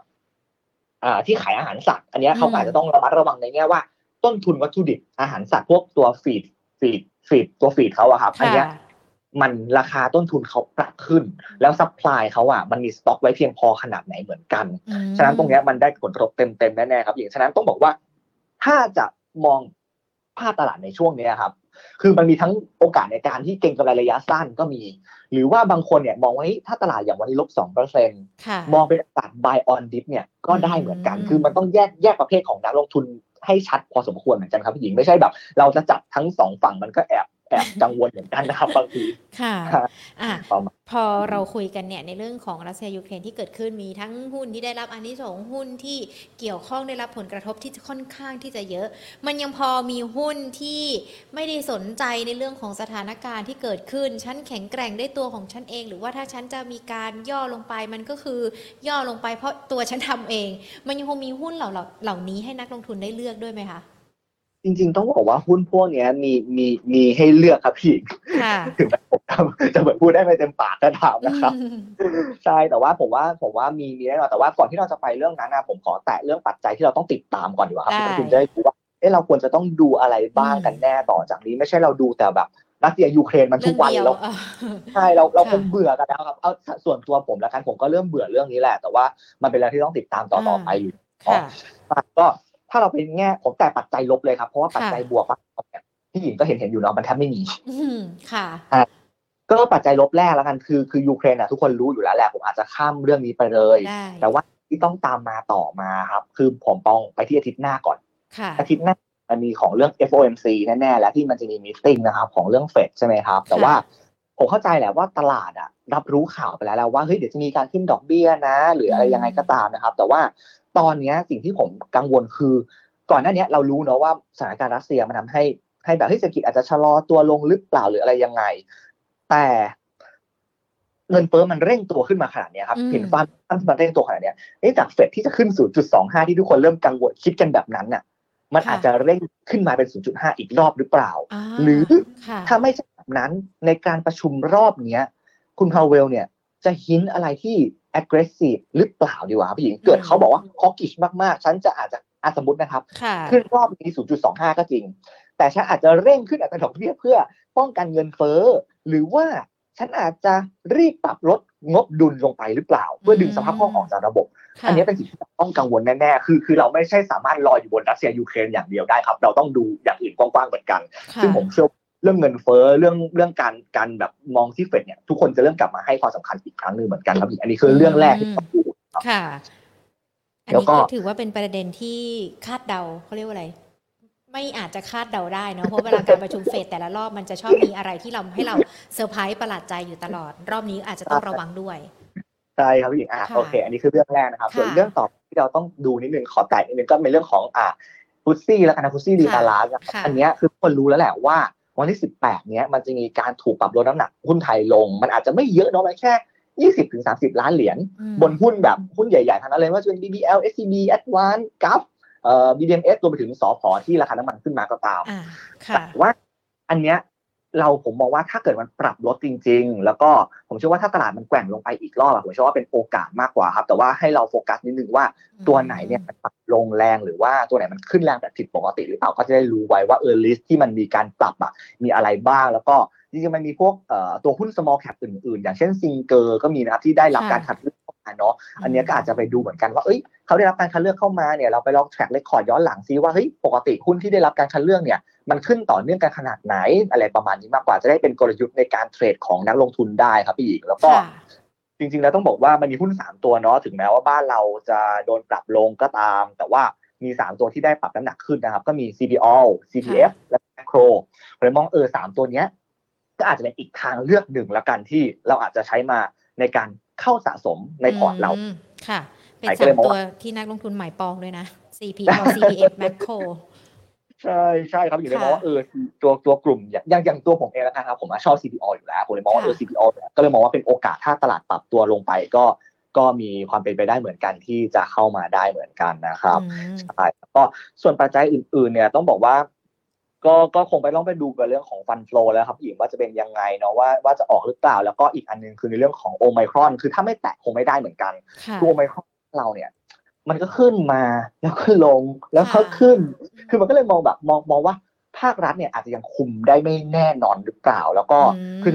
อ่าที่ขายอาหารสัตว์ อันเนี้ยเขาก็อาจจะต้องระมัดระวังในแง่ว่า ต้นทุนวัตถุดิบอาหารสัตว์พวกตัว feed feed feed ตัว feed เขาอะครับอันค่ะเนี้ยมันราคาต้นทุนเขาปรับขึ้น แล้ว supply เขาอะมันมีสต็อกไว้เพียงพอขนาดไหนเหมือนกันอืมฉะนั้นตรงเนี้ยมันได้ผลกระทบเต็มๆแน่ๆครับอย่างฉะนั้นต้องบอกว่า ถ้าจะมองภาพตลาดในช่วงเนี้ยครับ คือมันมีทั้งโอกาสในการที่เก็งกำไรระยะสั้นก็มี หรือว่าบางคนเนี่ยมองว่าเฮ้ยถ้าตลาดอย่างวันนี้ลบสองเปอร์เซ็นค่ะมองเป็นโอกาส buy on dip เนี่ยก็ได้เหมือนกันอืมคือมันต้องแยกแยกประเภทของนักลงทุนให้ชัดพอสมควรเหมือนกันครับพี่หญิงไม่ใช่แบบ เราจะจับทั้งสองฝั่งมันก็แอบ แอบกังวลเหมือนกันนะครับบางทีค่ะครับอะประมาณพอเราคุยกันเนี่ยในเรื่องของรัสเซียยูเครนที่เกิดขึ้นมีทั้งหุ้นที่ได้รับอันนี้สงส์หุ้นที่เกี่ยวข้องได้รับผลกระทบที่ค่อนข้างที่จะเยอะ มันยังพอมีหุ้นที่ไม่ได้สนใจในเรื่องของสถานการณ์ที่เกิดขึ้นฉันแข็งแกร่งได้ตัวของฉันเอง หรือว่าถ้าฉันจะมีการย่อลงไปมันก็คือย่อลงไปเพราะตัวฉันทำเอง มันยังคงมีหุ้นเหล่าเหล่านี้ให้นักลงทุนได้เลือกด้วยไหมคะ จริง ๆ ต้องบอกว่าหุ้นพวกเนี้ยมีมีมีให้เลือกครับพี่หญิงค่ะถึงแม้ผมจะจะเหมือนพูดได้ไม่เต็มปากก็ตามนะครับใช่แต่ว่าผมว่าผมว่ามีมีแน่นอนแต่ว่าก่อนที่เราจะไปเรื่องนั้นนะผมขอแตะเรื่องปัจจัยที่เราต้องติดตามก่อนดีกว่าครับได้คุณจะได้รู้ว่าเอ๊ะเราควรจะต้องดูอะไรบ้างกันแน่ต่อจากนี้ ไม่ใช่เราดูแต่แบบรัสเซียยูเครนมันทุเรื่อกงวันเดียวเราเออใช่เราเราค่ะคงเบื่อกันแล้วครับเอาส่วนตัวผมแล้วกันผมก็เริ่มเบื่อเรื่องนี้แหละ แต่ว่ามันเป็นอะไรที่ต้องติดตามต่อต่อไปอยู่ค่ะก็ ถ้าเราเป็นแง่ผมแต่ปัจจัยลบเลยครับ เพราะว่าปัจจัยค่ะบวกอะเนี่ยพี่หญิงก็เห็นเห็นอยู่เนาะมันแทบไม่มีอืมค่ะก็ปัจจัยลบแรกแล้วกันคือคือยูเครนอะทุกคนรู้อยู่แล้วแหละผมอาจจะข้ามเรื่องนี้ไปเลยได้แต่ว่าที่ต้องตามมาต่อมาครับ คือผมปองไปที่อาทิตย์หน้าก่อนค่ะอาทิตย์หน้ามันมีของเรื่อง FOMC แน่ๆแล้วที่มันจะมีมีติ้งนะครับของเรื่องเฟดใช่ไหมครับ แต่ว่าผมเข้าใจแหละว่าตลาดอะรับรู้ข่าวไปแล้วแหละว่าเฮ้ยเดี๋ยวจะมีการขึ้นดอกเบี้ยนะ หรืออะไรยังไงก็ตามนะครับ แต่ว่า ตอนเนี้ยสิ่งที่ผมกังวลคือ ก่อนหน้าเนี้ยเรารู้เนอะว่าสถานการณ์รัสเซียมันทำให้ให้แบบเฮ้ยเศรษฐกิจอาจจะชะลอตัวลงหรือเปล่าหรืออะไรยังไง แต่เงินเฟ้อมันเร่งตัวขึ้นมาขนาดเนี้ยครับอืมเห็นฟ้ามันเร่งตัวขนาดเนี้ยเอ๊ะจากเฟดที่จะขึ้น 0.25 ที่ทุกคนเริ่มกังวลคิดกันแบบนั้นน่ะ มันอาจจะเร่งขึ้นมาเป็น 0.5 อีกรอบหรือเปล่าาหรือค่ะถ้าไม่ใช่แบบนั้นในการประชุมรอบเนี้ย คุณพาวเวลเนี่ย จะหินอะไรที่ aggressive หรือเปล่าดีกว่าพี่หญิงเกิดเขาบอกว่า hawkish มากๆ ฉันจะอาจจะอาสมมตินะครับค่ะขึ้นรอบนี้ 0.25 ก็จริง แต่ฉันอาจจะเร่งขึ้นอัตราดอกเบี้ยเพื่อป้องกันเงินเฟ้อ หรือว่าฉันอาจจะรีบปรับลดงบดุลลงไปหรือเปล่า เพื่อดึงสภาพคล่องออกจากระบบค่ะอันนี้เป็นสิ่งที่ต้องกังวลแน่ๆ คือคือเราไม่ใช่สามารถรออยู่บนรัสเซียยูเครนอย่างเดียวได้ครับ เราต้องดูอย่างอื่นกว้างๆเหมือนกันค่ะซึ่งผมเชื่อ เรื่องเงินเฟ้อเรื่องเรื่องการการแบบมองที่เฟดเนี่ยทุกคนจะเริ่มกลับมาให้ความสำคัญอีกครั้งหนึ่งเหมือนกันครับพี่อันนี้คือเรื่องแรกที่ต้องดูครับค่ะอันแล้วนี้ก็ก็ถือว่าเป็นประเด็นที่คาดเดาเขาเรียกว่าอะไร ไม่อาจจะคาดเดาได้เนอะเพราะเวลาการประชุมเฟดแต่ละรอบมันจะชอบมีอะไรที่เราให้เราเซอร์ไพรส์ประหลาดใจอยู่ตลอด รอบนี้อาจจะต้องระวังด้วยใช่ครับพี่หญิงอะค่ะโอเค อันนี้คือเรื่องแรกนะครับค่ะส่วนเรื่องต่อที่เราต้องดูนิดนึงขอแตะนิดนึงก็เป็นเรื่องของอ่า FTSE แล้วกันนะ FTSE re ค่ะ balance นะครับค่ะอันเนี้ยคือทุกคนรู้แล้วแหละว่า วันที่ 18เนี้ยมันจะมีการถูกปรับลดน้ำหนักหุ้นไทยลง มันอาจจะไม่เยอะเนาะมันแค่ 20ถึง30 ล้านเหรียญอืมบนหุ้นแบบหุ้นใหญ่ๆทั้งนั้นเลยว่าจะเป็น BBL SCB Advance GAF เอ่อ BDMs รวมไปถึงสอพอที่ราคาน้ำมันขึ้นมาก็ตามอ่าแต่ค่ะว่าอันเนี้ย เราผมมองว่าถ้าเกิดมันปรับลดจริง ๆ แล้วก็ผมเชื่อว่าถ้าตลาดมันแกว่งลงไปอีกรอบอะผมเชื่อว่าเป็นโอกาสมากกว่าครับ แต่ว่าให้เราโฟกัสนิดนึงว่าตัวไหนเนี่ยมันปรับลงแรงหรือว่าตัวไหนมันขึ้นแรงแบบผิดปกติหรือเปล่าก็จะได้รู้ไว้ว่าเออลิสที่มันมีการปรับอะมีอะไรบ้างแล้วก็ จริงๆมันมีพวกเอ่อตัวหุ้น small cap อื่นๆ อย่างเช่นซิงเกอร์ก็มีนะครับที่ได้รับค่ะการคัดเลือกเข้ามาเนาะอันเนี้ยก็อาจจะไปดูเหมือนกันว่าเอ้ยเขาได้รับการคัดเลือกเข้ามาเนี่ยเราไปลอง track record ย้อนหลังซิว่าเฮ้ยปกติหุ้นที่ได้รับการคัดเลือกเนี่ยมันขึ้นต่อเนื่องกันขนาดไหนอะไรประมาณนี้มากกว่าจะได้เป็นกลยุทธ์ในการเทรดของนักลงทุนได้ครับพี่หญิงแล้วก็ค่ะจริงๆแล้วต้องบอกว่ามันมีหุ้นสามตัวเนาะถึงแม้ว่าบ้านเราจะโดนปรับลงก็ตาม แต่ว่ามีสามตัวที่ได้ปรับน้ำหนักขึ้นนะครับ ก็มี CPO CPF และ Macro ผมเลยมองเออสามตัวเนี้ย ก็อาจจะเป็นอีกทางเลือกหนึ่งละกันที่เราอาจจะใช้มาในการเข้าสะสมในพอร์ตเรามค่ะ เป็นใครก็สาเลยมมองตัวว่าที่นักลงทุนหมายปองด้วยนะ CPO CPF Macro ใช่ใช่ครับอยู่เลยมค่ะองว่าเออตัวตัวกลุ่มอย่างอย่างอย่างตัวผมเองแล้วกันครับผมอะชอบ CPO อยู่แล้วผมเลยมองว่าเออค่ะ CPO เนี่ยก็เลยมองว่าเป็นโอกาสถ้าตลาดปรับตัวลงไปก็ก็มีความเป็นไปได้เหมือนกันที่จะเข้ามาได้เหมือนกันนะครับอืมใช่แล้วก็ส่วนปัจจัยอื่นๆเนี่ยต้องบอกว่า ก็ก็คงไปต้องไปดูกับเรื่องของฟันฟลอแล้วครับหญิงว่าจะเป็นยังไงเนาะว่าว่าจะออกหรือเปล่า แล้วก็อีกอันหนึงคือในเรื่องของโอไมครอน คือถ้าไม่แตะคงไม่ได้เหมือนกันค่ะตัวโอไมครอนเราเนี่ย มันก็ขึ้นมาแล้วก็ลงแล้วก็ค่ะขึ้น คือมันก็เลยมองแบบมองมองว่าภาครัฐเนี่ยอาจจะยังคุมได้ไม่แน่นอนหรือเปล่า แล้วก็คือ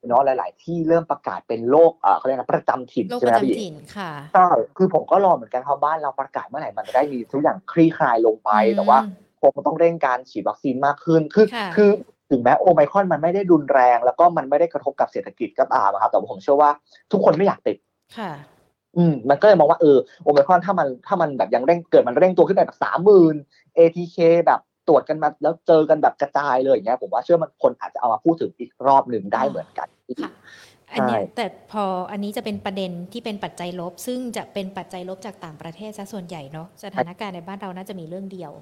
มเนาะหลาย ๆ ที่เริ่มประกาศเป็นโรคเอ่อเขาเรียกนะประจำถิ่นโรคใช่ปไหมระครับพี่จำถิ่นค่ะใช่คือผมก็รอเหมือนกันครับบ้านเราประกาศเมื่อไหร่มันจะได้มีทุกอย่างคลี่คลายลงไปแต่ว่า คงต้องเร่งการฉีดวัคซีนมากขึ้น คือค่ะคือถึงแม้โอไมครอนมันไม่ได้รุนแรง แล้วก็มันไม่ได้กระทบกับเศรษฐกิจก็ตามอะครับ แต่ว่าผมเชื่อว่าทุกคนไม่อยากติดค่ะ อืม มันก็เลยมองว่าเออโอไมครอนถ้ามันถ้ามันแบบยังเร่งเกิดมันเร่งตัวขึ้นไปแบบสามหมื่น ATK แบบตรวจกันมาแล้วเจอกันแบบกระจายเลยอย่างเงี้ยผมว่าเชื่อมันคนอาจจะเอามาพูดถึงอีกรอบหนึ่งได้เหมือนกันค่ะอันเนี้ยใช่แต่พออันนี้จะเป็นประเด็นที่เป็นปัจจัยลบ ซึ่งจะเป็นปัจจัยลบจากต่างประเทศซะส่วนใหญ่เนาะสถานการณ์ในบ้านเราน่าจะมีเรื่องเดียว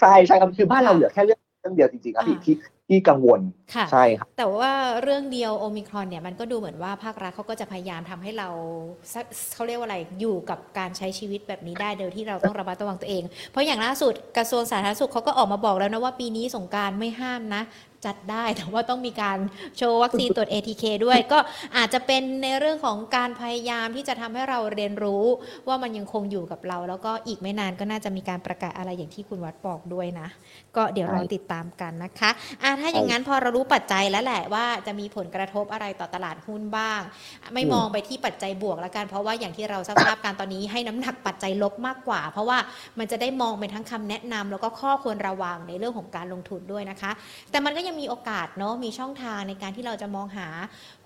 ใช่ใช่ครับคือบ้านเราเหลือแค่เรื่องเรื่องเดียวจริงๆครับพี่อ่าที่ที่กังวลค่ะใช่ครับแต่ว่าเรื่องเดียวโอมิครอนเนี่ยมันก็ดูเหมือนว่าภาครัฐเขาก็จะพยายามทำให้เราสักเขาเรียกว่าอะไรอยู่กับการใช้ชีวิตแบบนี้ได้โดยที่เราต้องระมัดระวังตัวเอง เพราะอย่างล่าสุดกระทรวงสาธารณสุขเขาก็ออกมาบอกแล้วนะว่าปีนี้สงกรารไม่ห้ามนะ จัดได้แต่ว่าต้องมีการโชว์วัคซีนตรวจ ATK ด้วย ก็อาจจะเป็นในเรื่องของการพยายามที่จะทำให้เราเรียนรู้ว่ามันยังคงอยู่กับเรา แล้วก็อีกไม่นานก็น่าจะมีการประกาศอะไรอย่างที่คุณวัดบอกด้วยนะก็เดี๋ยวเราติดตามกันนะคะอะถ้าอย่างนั้นพอเรารู้ปัจจัยแล้วแหละว่าจะมีผลกระทบอะไรต่อตลาดหุ้นบ้าง ไม่อืมมองไปที่ปัจจัยบวกแล้วกัน เพราะว่าอย่างที่เราทราบๆกันตอนนี้ให้น้ำหนักปัจจัยลบมากกว่า เพราะว่ามันจะได้มองเป็นทั้งคำแนะนำแล้วก็ข้อควรระวังในเรื่องของการลงทุนด้วยนะคะ แต่มันก็ยังมีโอกาสเนาะมีช่องทางในการที่เราจะมองหา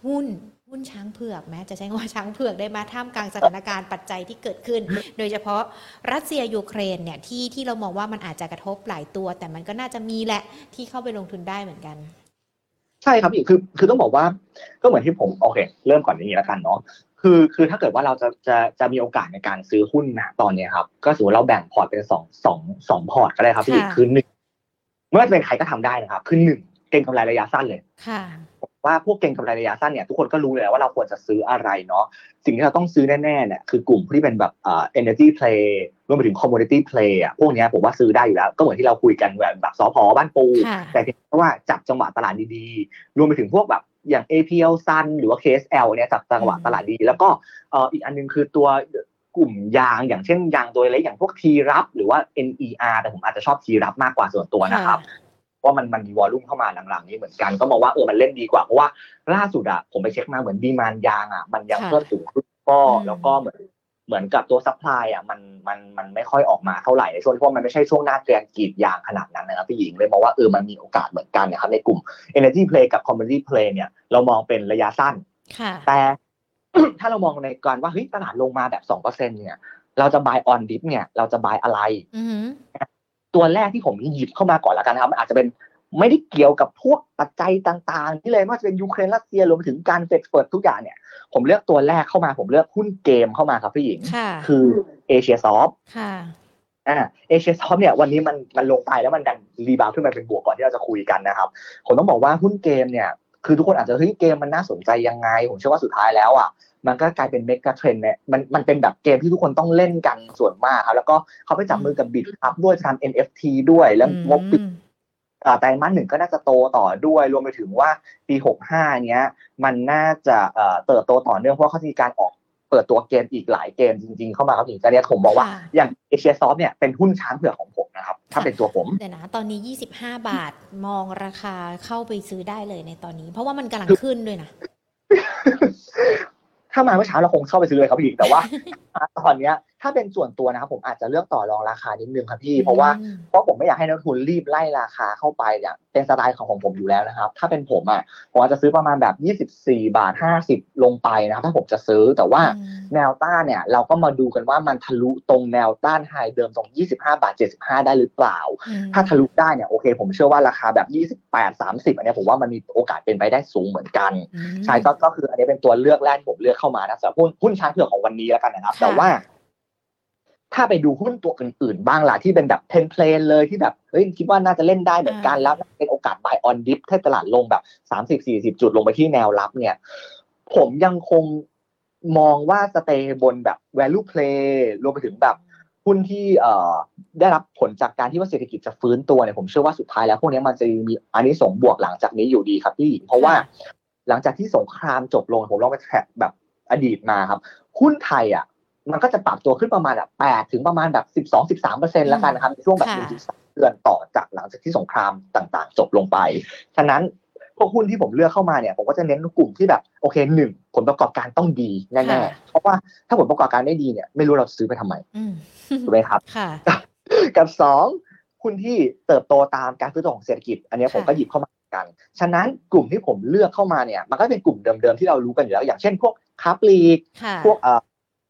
หุ้น หุ้นช้างเผือกแม้จะใช้คำว่าช้างเผือกได้มาท่ามกลางสถานการณ์ปัจจัยที่เกิดขึ้น โดยเฉพาะรัสเซียยูเครนเนี่ยที่ที่เรามองว่ามันอาจจะกระทบหลายตัว แต่มันก็น่าจะมีแหละที่เข้าไปลงทุนได้เหมือนกัน ใช่ครับพี่คือคือต้องบอกว่าก็เหมือนที่ผมโอเค เริ่มก่อนอย่างนี้แล้วกันเนาะคือคือถ้าเกิดว่าเราจะจะจะมีโอกาสในการซื้อหุ้นนะตอนเนี้ยครับ ก็สมมติเราแบ่งพอร์ตเป็นสองสองสองพอร์ตก็ได้ครับพี่ค่ะคือหนึ่งไม่ว่าจะเป็นใครก็ทำได้นะครับ คือหนึ่งเก็งกำไรระยะสั้นเลยค่ะ ว่าพวกเก็งกำไรระยะสั้นเนี่ยทุกคนก็รู้เลยว่าเราควรจะซื้ออะไรเนาะสิ่งที่เราต้องซื้อแน่ๆเนี่ยคือกลุ่มที่เป็นแบบเอ่อ energy play รวมไปถึง commodity play อะพวกเนี้ยผมว่าซื้อได้อยู่แล้ว ก็เหมือนที่เราคุยกันแบบแบบสพบ้านปู ค่ะ แต่เพียงแค่ว่าจับจังหวะตลาดดีๆ รวมไปถึงพวกแบบอย่าง APL ซันหรือว่า KSL เนี่ยจับจังหวะอืมตลาดดี แล้วก็เอ่ออีกอันหนึงคือตัวกลุ่มยางอย่างเช่นยางตัวเล็กอย่างพวก TRUBB หรือว่า NER แต่ผมอาจจะชอบ T รับมากกว่าส่วนตัวนะครับ ว่ามันมันมี volume เข้ามาหลังๆนี้เหมือนกันก็มองว่าเออมันเล่นดีกว่าเพราะว่าล่าสุดอะผมไปเช็คมาเหมือน demand ยางอะมันยังค่ะเพิ่มสูงขึ้นก็อืมแล้วก็เหมือนเหมือนกับตัว supply อะมันมันมันไม่ค่อยออกมาเท่าไหร่ในช่วงที่ว่ามันไม่ใช่ช่วงหน้าแกรนกรีดยางขนาดนั้นนะครับพี่หญิงเลยมองว่าเออมันมีโอกาสเหมือนกันนะครับในกลุ่ม Energy Play กับ Commodity Play เนี่ยเรามองเป็นระยะสั้นค่ะแต่ถ้าเรามองในการว่าเฮ้ยตลาดลงมาแบบสองเปอร์เซ็นเนี่ย เราจะ buy on dip เนี่ย เราจะ buy อะไรอือหือ ตัวแรกที่ผมหยิบเข้ามาก่อนละกันนะครับมันอาจจะเป็นไม่ได้เกี่ยวกับพวกปัจจัยต่างๆที่เลยไม่ว่าจะเป็นยูเครนรัสเซียรวมไปถึงการเฟดเปิดทุกอย่างเนี่ย ผมเลือกตัวแรกเข้ามา ผมเลือกหุ้นเกมเข้ามาครับพี่หญิงค่ะคือ Asiasoft ค่ะอ่า Asiasoft เนี่ยวันนี้มันมันลงไปแล้วมันดัน rebound ขึ้นมาเป็นบวกก่อนที่เราจะคุยกันนะครับ ผมต้องบอกว่าหุ้นเกมเนี่ยคือทุกคนอาจจะเฮ้ยเกมมันน่าสนใจยังไง ผมเชื่อว่าสุดท้ายแล้วอะ มันก็กลายเป็นเมกะเทรนเนี่ยมันมันเป็นแบบเกมที่ทุกคนต้องเล่นกันส่วนมากครับแล้วก็เขาไปจับมือกับบิตครับด้วยจะทำ NFT ด้วยแล้วงบปิดอืมอ่าไตรมาสหนึ่งก็น่าจะโตต่อด้วย รวมไปถึงว่าปี 65 เนี้ย มันน่าจะเอ่อเติบโตต่อเนื่องเพราะเขาจะมีการออกเปิดตัวเกมอีกหลายเกมจริง ๆ เข้ามาครับถึงตอนนี้ยผมบอกว่าค่ะอย่างเอเชียซอฟเนี่ยเป็นหุ้นช้างเผือกของผมนะครับ ถ้าเป็นตัวผมเดี๋ยวนะ ตอนนี้ 25 บาทมองราคาเข้าไปซื้อได้เลยในตอนนี้ เพราะว่ามันกำลังขึ้นด้วยนะ ถ้ามาเมื่อเช้าเราคงเข้าไปซื้อเลยครับพี่แต่ว่าตอนเนี้ย ถ้าเป็นส่วนตัวนะครับผมอาจจะเลือกต่อรองราคานิดนึงครับพี่เพราะว่าอืมเพราะผมไม่อยากให้นักลงทุนรีบไล่ราคาเข้าไปเนี่ยเป็นสไตล์ของของผมอยู่แล้วนะครับ ถ้าเป็นผมอะผมอาจจะซื้อประมาณแบบ 24 บาท 50 ลงไปนะครับถ้าผมจะซื้อแต่ว่าอืมแนวต้านเนี่ย เราก็มาดูกันว่ามันทะลุตรงแนวต้านไฮเดิมตรง 25 บาท 75 ได้หรือเปล่าอืมถ้าทะลุได้เนี่ยโอเค ผมเชื่อว่าราคาแบบ 28 30 อันเนี้ยผมว่ามันมีโอกาสเป็นไปได้สูงเหมือนกันอืมใช่ก็ก็คืออันนี้เป็นตัวเลือกแรกที่ผมเลือกเข้ามานะสำหรับหุ้นหุ้นช้างเผือกของวันนี้แล้วกันนะครับค่ะแต่ว่า ถ้าไปดูหุ้นตัวอื่นๆ บ้างล่ะที่เป็นแบบเพนเพลนเลยที่แบบเฮ้ยคิดว่าน่าจะเล่นได้เหมือนกันแล้วเป็นโอกาส buy on dip ถ้าตลาดลงแบบ30 40จุดลงไปที่แนวรับเนี่ย ผมยังคงมองว่าสเตย์บนแบบ value play รวมไปถึงแบบหุ้นที่เอ่อได้รับผลจากการที่ว่าเศรษฐกิจจะฟื้นตัวเนี่ยผมเชื่อว่าสุดท้ายแล้วพวกนี้มันจะมีอันนี้ส่งส์บวกหลังจากนี้อยู่ดีครับพี่หญิงเพราะว่า หลังจากที่สงครามจบลงผมลองไปแทร็กแบบอดีตมาครับ หุ้นไทยอะ มันก็จะปรับตัวขึ้นประมาณแบบแปดถึงประมาณแบบสิบสองสิบสามเปอร์เซ็นต์แล้วกันนะครับในช่วงแบบหค่ะนึ่งถึงสามเดือนต่อจากหลังจากที่สงครามต่างๆ จบลงไป ฉะนั้นพวกหุ้นที่ผมเลือกเข้ามาเนี่ยผมก็จะเน้นกลุ่มที่แบบโอเคหนึ่งผลประกอบการต้องดีแน่ค่ะๆเพราะว่าถ้าผลประกอบการไม่ดีเนี่ย ไม่รู้เราซื้อไปทำไมอืมถูกไหมครับค่ะกับสองหุ้นที่เติบโตตามการฟื้นตัวของเศรษฐกิจ อันเนี้ยผมค่ะก็หยิบเข้ามาเหมือนกัน ฉะนั้นกลุ่มที่ผมเลือกเข้ามาเนี่ย มันก็เป็นกลุ่มเดิมๆที่เรารู้กันอยู่แล้ว อย่างเช่นพวกค้าปลีกค่ะพวกเอ่อ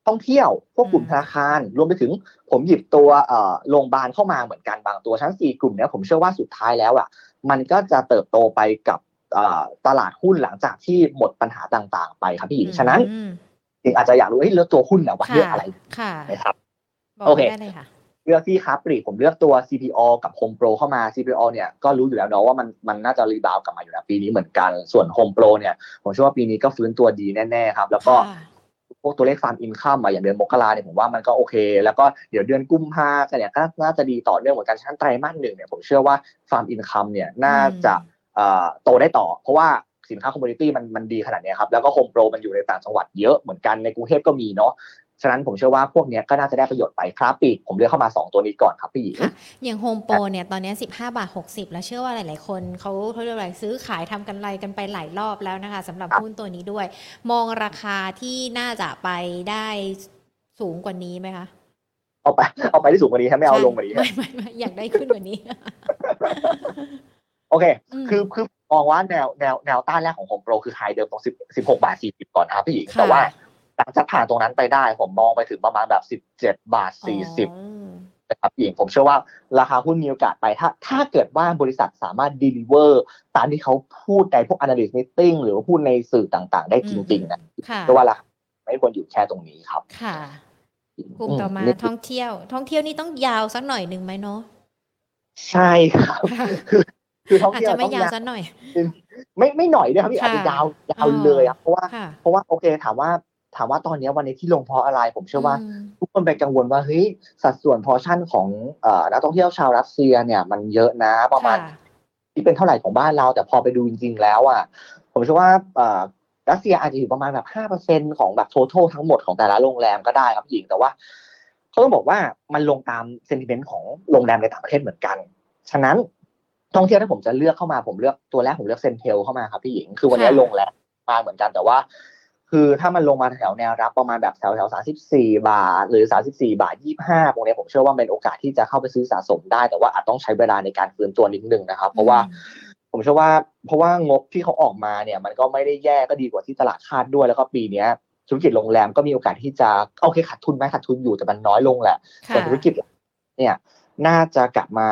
ท่องเที่ยว พวกกลุ่มอืมธนาคาร รวมไปถึงผมหยิบตัวเอ่อโรงพยาบาลเข้ามาเหมือนกันบางตัวทั้งสี่กลุ่มเนี้ยผมเชื่อว่าสุดท้ายแล้วอะมันก็จะเติบโตไปกับเอ่อตลาดหุ้นหลังจากที่หมดปัญหาต่างๆ ไปครับพี่หญิง ฉะนั้นอืมหญิงอาจจะอยากรู้เฮ้ยแล้วตัวหุ้นเนี่ยว่าค่ะเลือกอะไรค่ะนะครับบอกโอเคได้เลยค่ะเลือกที่ค้าปลีกผมเลือกตัว CPO กับ Home Pro เข้ามา CPO เนี่ยก็รู้อยู่แล้วเนาะว่ามันมันน่าจะ rebound กลับมาอยู่แล้วปีนี้เหมือนกัน ส่วน Home Pro เนี่ยผมเชื่อว่าปีนี้ก็ฟื้นตัวดีแน่ๆครับ แล้วก็ค่ะ พวกตัวเลข farm income อย่างเดือนมกราเนี่ยผมว่ามันก็โอเค แล้วก็เดี๋ยวเดือนกุมภาพันธ์เนี่ยก็น่าจะดีต่อเนื่องเหมือนกันฉะนั้นไตรมาสหนึ่งเนี่ยผมเชื่อว่า farm income เนี่ยน่าจะเอ่อโตได้ต่อ เพราะว่าสินค้า commodity มันมันดีขนาดเนี้ยครับแล้วก็โฮมโปรมันอยู่ในต่างจังหวัดเยอะเหมือนกันในกรุงเทพก็มีเนาะ ฉะนั้นผมเชื่อว่าพวกเนี้ยก็น่าจะได้ประโยชน์ไปครับปลีกผมเลือกเข้ามาสองตัวนี้ก่อนครับพี่หญิงค่ะอย่างโฮมโปรเนี่ยตอนนี้ 15 บาท 60 แล้วเชื่อว่าหลาย ๆ คนเขาเขาเรียกอะไรซื้อขายทำกันไรกันไปหลายรอบแล้วนะคะสำหรับครับหุ้นตัวนี้ด้วย มองราคาที่น่าจะไปได้สูงกว่านี้ไหมคะเอาไปเอาไปที่สูงกว่านี้ครับไม่เอาลงกว่านี้ใช่ไม่ไม่ไม่อยากได้ขึ้นกว่านี้ โอเคมคือคือมองว่าแนวแนวแนวต้านแรกของโฮมโปรคือไฮเดิมตรงสิบสิบหกบาทสี่สิบก่อนนะครับพี่หญิงค่ะแต่ว่า หลังจากผ่านตรงนั้นไปได้ ผมมองไปถึงประมาณแบบสิบเจ็ดบาทสี่สิบอ๋อนะครับพี่หญิงผมเชื่อว่าราคาหุ้นมีโอกาสไปถ้า ถ้าเกิดว่าบริษัทสามารถ deliver ตามที่เขาพูดในพวก analyst meeting หรือว่าพูดในสื่อต่างๆ ได้จริงๆนะค่ะเพราะว่าราคาไม่ควรอยู่แค่ตรงนี้ครับ ค่ะกลุ่มต่อมานี่ท่องเที่ยว ท่องเที่ยวนี่ต้องยาวสักหน่อยหนึ่งไหมเนาะใช่ครับค่ะคือคือท่องอาจเที่ยวจะไม่ต้องยาวยาวสักหน่อย ไม่ไม่หน่อยด้วยครับพี่ค่ะอาจจะยาวยาวอ๋อเลยครับเพราะว่าค่ะเพราะว่าโอเคถามว่า ถามว่าตอนนี้วันนี้ที่ลงเพราะอะไร ผมเชื่อว่ามทุกคนไปกังวลว่าเฮ้ยสัดส่วนพอชั่นของเอ่อนักท่องเที่ยวชาวรัสเซียเนี่ย มันเยอะนะประมาณค่ะที่เป็นเท่าไหร่ของบ้านเรา แต่พอไปดูจริง ๆ แล้วอะผมเชื่อว่าเอ่อรัสเซียอาจจะอยู่ประมาณแบบห้าเปอร์เซ็นของแบบ total ทั้งหมดของแต่ละโรงแรมก็ได้ครับหญิงแต่ว่าเขาต้องบอกว่ามันลงตามเซนติเมนต์ของโรงแรมในต่างประเทศเหมือนกัน ฉะนั้นท่องเที่ยวถ้าผมจะเลือกเข้ามาผมเลือกตัวแรกผมเลือกเซนเทลเข้ามาครับพี่หญิง คือวันนี้ค่ะลงแล้วมาเหมือนกันแต่ว่า คือถ้ามันลงมาแถวแนวรับประมาณแบบแถวแถวสาสิบสี่บาท หรือสาสิบสี่บาทยี่ห้าตรงเนี้ยผมเชื่อว่าเป็นโอกาสที่จะเข้าไปซื้อสะสมได้ แต่ว่าอาจต้องใช้เวลาในการฟื้นตัวนิดนึงนะครับ เพราะว่าผมเชื่อว่าเพราะว่างบที่เขาออกมาเนี่ย มันก็ไม่ได้แย่ก็ดีกว่าที่ตลาดคาดด้วยแล้วก็ปีเนี้ยธุรกิจโรงแรมก็มีโอกาสที่จะโอเคขาดทุนไหมขาดทุนอยู่แต่มันน้อยลงแหละค่ะแต่ธุรกิจเนี่ยน่าจะกลับมา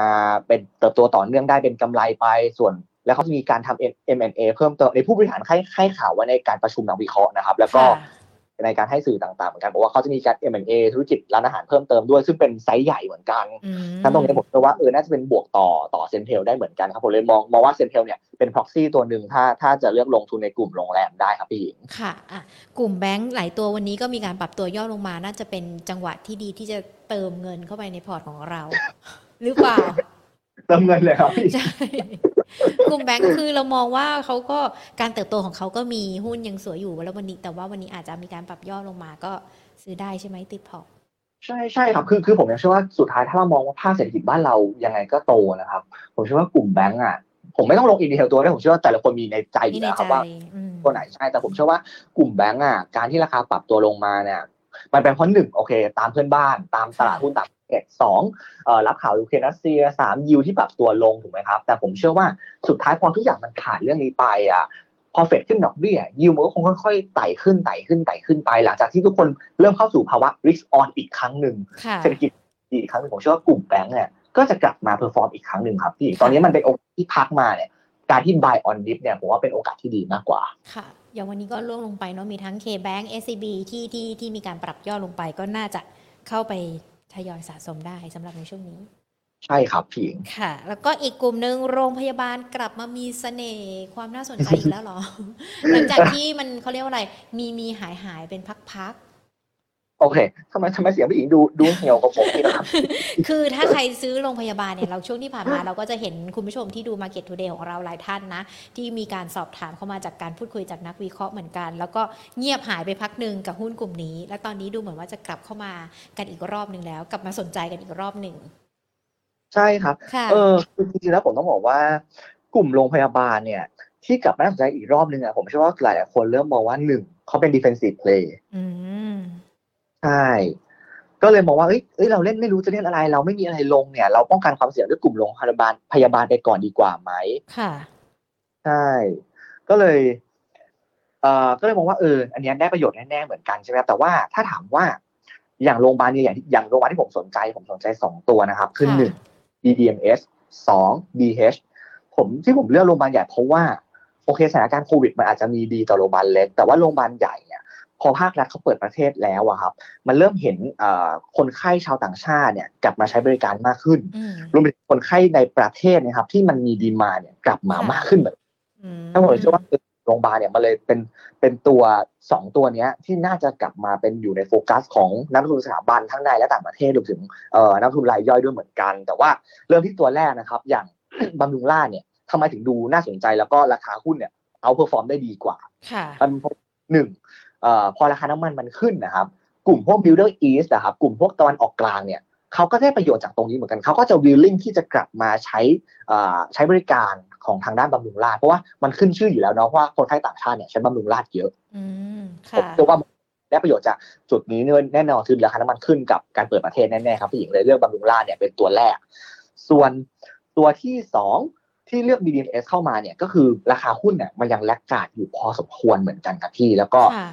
เป็นเติบโตต่อเนื่องได้เป็นกำไรไปส่วน แล้วเขาจะมีการทำ M&A เพิ่มเติมในผู้บริหารให้ให้ข่าวไว้ในการประชุมนักวิเคราะห์นะครับ แล้วก็ค่ะในการให้สื่อต่างๆเหมือนกันบอกว่าเขาจะมีการ M&A ธุรกิจร้านอาหารเพิ่มเติมด้วยซึ่งเป็นไซส์ใหญ่เหมือนกันอืมฉะนั้นตรงนี้ผมเชื่อว่าเออน่าจะเป็นบวกต่อต่อ CENTEL ได้เหมือนกันครับผมเลยมองมองว่า CENTEL เนี่ยเป็น proxy ตัวหนึ่งถ้าถ้าจะเลือกลงทุนในกลุ่มโรงแรมได้ครับพี่หญิงค่ะอะกลุ่มแบงก์หลายตัววันนี้ก็มีการปรับตัวย่อลงมาน่าจะเป็นจังหวะที่ดีที่จะเติมเงินเข้าไปในพอร์ตของเรา หรือเปล่าเติมเงินเลยครับพี่ใช่ กลุ่มแบงก์คือเรามองว่าเขาก็การเติบโตของเขาก็มีหุ้นยังสวยอยู่แล้ววันนี้ แต่ว่าวันนี้อาจจะมีการปรับย่อลงมาก็ซื้อได้ใช่ไหมติดพอร์ตใช่ใช่ครับคือคือผมยังเชื่อว่าสุดท้ายถ้าเรามองว่าภาคเศรษฐกิจบ้านเรายังไงก็โตนะครับ ผมเชื่อว่ากลุ่มแบงก์อะผมไม่ต้องลง in detail ตัวด้วยผมเชื่อว่าแต่ละคนมีในใจอนี่ยู่ในแล้วคใจรับว่าอืมตัวไหนใช่แต่ผมเชื่อว่ากลุ่มแบงก์อะการที่ราคาปรับตัวลงมาเนี่ย มันเป็นเพราะหนึ่งโอเค ตามเพื่อนบ้านตามตลาดหุ้นต่างประเทศ สองเอ่อรับข่าวยูเครนรัสเซียสามยิวที่ปรับตัวลงถูกไหมครับ แต่ผมเชื่อว่าสุดท้ายพอทุกอย่างมันผ่านเรื่องนี้ไปอะพอเฟดขึ้นดอกเบี้ยยิวมันก็คงค่อยๆไต่ขึ้นไต่ขึ้นไต่ขึ้นไป หลังจากที่ทุกคนเริ่มเข้าสู่ภาวะ risk on อีกครั้งหนึ่งค่ะเศรษฐกิจดีอีกครั้งหนึ่งผมเชื่อว่ากลุ่มแบงก์เนี่ยก็จะกลับมา perform อีกครั้งหนึ่งครับพี่ตอนนี้มันเป็นโอกาสที่พักมาเนี่ยการที่ buy on dip เนี่ยผมว่าเป็นโอกาสที่ดีมากกว่าค่ะอย่างวันนี้ก็ร่วงลงไปเนาะมีทั้ง K-Bank SCB ที่ที่ที่มีการปรับย่อลงไปก็น่าจะเข้าไป ทยอยสะสมได้สำหรับในช่วงนี้ ใช่ครับพี่หญิงค่ะ แล้วก็อีกกลุ่มหนึ่งโรงพยาบาลกลับมามีเสน่ห์ความน่าสนใจอีกแล้วเหรอ หลังจากที่มันเขาเรียกว่าอะไร มีมีหายหายเป็นพัก โอเคทำไมทำไมเสียงพี่หญิงดูดูเหี่ยวกับผมนี่นะครับๆคือถ้าใครซื้อโรงพยาบาลเนี่ยเราช่วงที่ผ่านมาเราก็จะเห็นคุณผู้ชมที่ดู Market Today ของเราหลายท่านนะ ที่มีการสอบถามเข้ามาจากการพูดคุยจากนักวิเคราะห์เหมือนกัน แล้วก็เงียบหายไปพักหนึ่งกับหุ้นกลุ่มนี้ และตอนนี้ดูเหมือนว่าจะกลับเข้ามากันอีกรอบหนึ่งแล้ว กลับมาสนใจกันอีกรอบหนึ่งใช่ครับค่ะเออคือจริงๆแล้วผมต้องบอกว่ากลุ่มโรงพยาบาลเนี่ย ที่กลับมาน่าสนใจอีกรอบนึงอะผมเชื่อว่าหลายๆคนเริ่มมองว่าหนึ่งเขาเป็น defensive play อืม ใช่ก็เลยมองว่าเอ้ยเอ้ยเราเล่นไม่รู้จะเล่นอะไร เราไม่มีอะไรลงเนี่ย เราป้องกันความเสี่ยงด้วยกลุ่มโรงพยาบาลพยาบาลไปก่อนดีกว่าไหมค่ะใช่ก็เลยเอ่อก็เลยมองว่าเอออันเนี้ยได้ประโยชน์แน่ๆเหมือนกันใช่ไหมครับแต่ว่าถ้าถามว่าอย่างโรงพยาบาลเนี่ยอย่างที่อย่างโรงพยาบาลที่ผมสนใจ ผมสนใจสองตัวนะครับ คือค่ะหนึ่ง DDMS สอง DH ผมที่ผมเลือกโรงพยาบาลใหญ่เพราะว่าโอเคสถานการณ์โควิดมันอาจจะมีดีต่อโรงพยาบาลเล็ก แต่ว่าโรงพยาบาลใหญ่เนี่ย พอภาครัฐเขาเปิดประเทศแล้วอะครับ มันเริ่มเห็นเอ่อคนไข้ชาวต่างชาติเนี่ยกลับมาใช้บริการมากขึ้นอืมรวมไปถึงคนไข้ในประเทศนะครับ ที่มันมีดีมาเนี่ยกลับมาค่ะมากขึ้นเหมือนอืมถ้าผมเชื่อว่าโรงพยาบาลเนี่ยมันเลยเป็นเป็นตัวสองตัวเนี้ยที่น่าจะกลับมาเป็นอยู่ในโฟกัสของนักลงทุนสถาบันทั้งในและต่างประเทศรวมถึงเอ่อนักลงทุนรายย่อยด้วยเหมือนกัน แต่ว่าเริ่มที่ตัวแรกนะครับ อย่างบำรุงราษฎร์เนี่ยทำไมถึงดูน่าสนใจแล้วก็ราคาหุ้นเนี่ย outperform ได้ดีกว่าค่ะมันเพราะหนึ่งเอ่อพอราคาน้ำมันมันขึ้นนะครับ กลุ่มพวก Middle East นะครับกลุ่มพวกตะวันออกกลางเนี่ยเขาก็ได้ประโยชน์จากตรงนี้เหมือนกันเขาก็จะ willing ที่จะกลับมาใช้เอ่อใช้บริการของทางด้านบำรุงราษฎร์เพราะว่ามันขึ้นชื่ออยู่แล้วเนาะว่าคนไทยต่างชาติเนี่ยใช้บำรุงราษฎร์เยอะอืมผมค่ะเชื่อว่าได้ประโยชน์จากจุดนี้แน่นอนคือราคาน้ำมันขึ้นกับการเปิดประเทศแน่ๆครับพี่หญิงเลยเลือกบำรุงราษฎร์เนี่ยเป็นตัวแรก ส่วนตัวที่สองที่เลือก BDMS เข้ามาเนี่ยก็คือราคาหุ้นเนี่ยมันยัง laggard อยู่พอสมควรเหมือนกันครับพี่ แล้วก็ค่ะ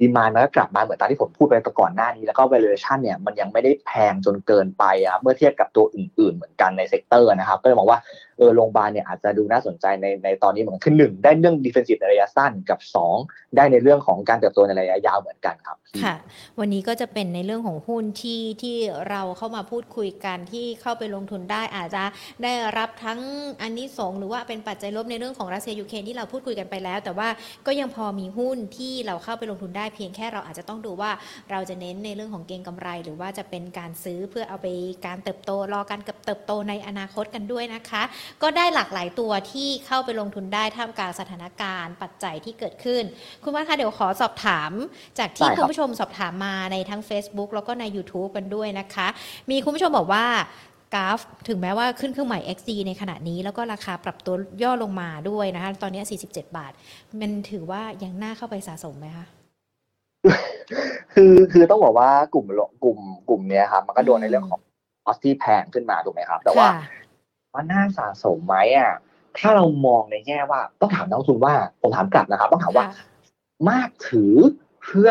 demand มันก็กลับมาเหมือนตามที่ผมพูดไปก่อนหน้านี้ แล้วก็ valuation เนี่ยมันยังไม่ได้แพงจนเกินไปอะเมื่อเทียบกับตัวอื่น ๆ เหมือนกันใน sector นะครับ ก็เลยมองว่า เออโรงพยาบาลเนี่ยอาจจะดูน่าสนใจในในตอนนี้เหมือนกันคือหนึ่งได้เรื่อง defensive ในระยะสั้นกับสองได้ในเรื่องของการเติบโตในระยะยาวเหมือนกันครับค่ะ วันนี้ก็จะเป็นในเรื่องของหุ้นที่ที่เราเข้ามาพูดคุยกันที่เข้าไปลงทุนได้อาจจะได้รับทั้งอันนี้สงหรือว่าเป็นปัจจัยลบในเรื่องของรัสเซียยูเครนที่เราพูดคุยกันไปแล้ว แต่ว่าก็ยังพอมีหุ้นที่เราเข้าไปลงทุนได้เพียงแค่เราอาจจะต้องดูว่าเราจะเน้นในเรื่องของเก็งกำไร หรือว่าจะเป็นการซื้อเพื่อเอาไปการเติบโตรอการเติบโตในอนาคตกันด้วยนะคะก็ได้หลากหลายตัวที่เข้าไปลงทุนได้ท่ามกลางสถานการณ์ปัจจัยที่เกิดขึ้น คุณวัฒน์คะเดี๋ยวขอสอบถาม จากที่ได้ครับคุณผู้ชมสอบถามมาในทั้ง Facebook แล้วก็ใน YouTube กันด้วยนะคะ มีคุณผู้ชมบอกว่ากราฟถึงแม้ว่าขึ้นเครื่องหมาย XD ในขณะนี้แล้วก็ราคาปรับตัวย่อลงมาด้วยนะคะ ตอนนี้ 47 บาท มันถือว่ายังน่าเข้าไปสะสมไหมคะคือคือต้องบอกว่ากลุ่มโลกลุ่มกลุ่มเนี้ยครับมันก็โดนในอืมเรื่องของออสที่แพงขึ้นมาถูกไหมครับ แต่ว่าค่ะ ว่าน่าสะสมไหมอะถ้าเรามองในแง่ว่าต้องถามนักลงทุนว่าผมถามกลับนะครับ ต้องถามว่าค่ะมากถือเพื่อ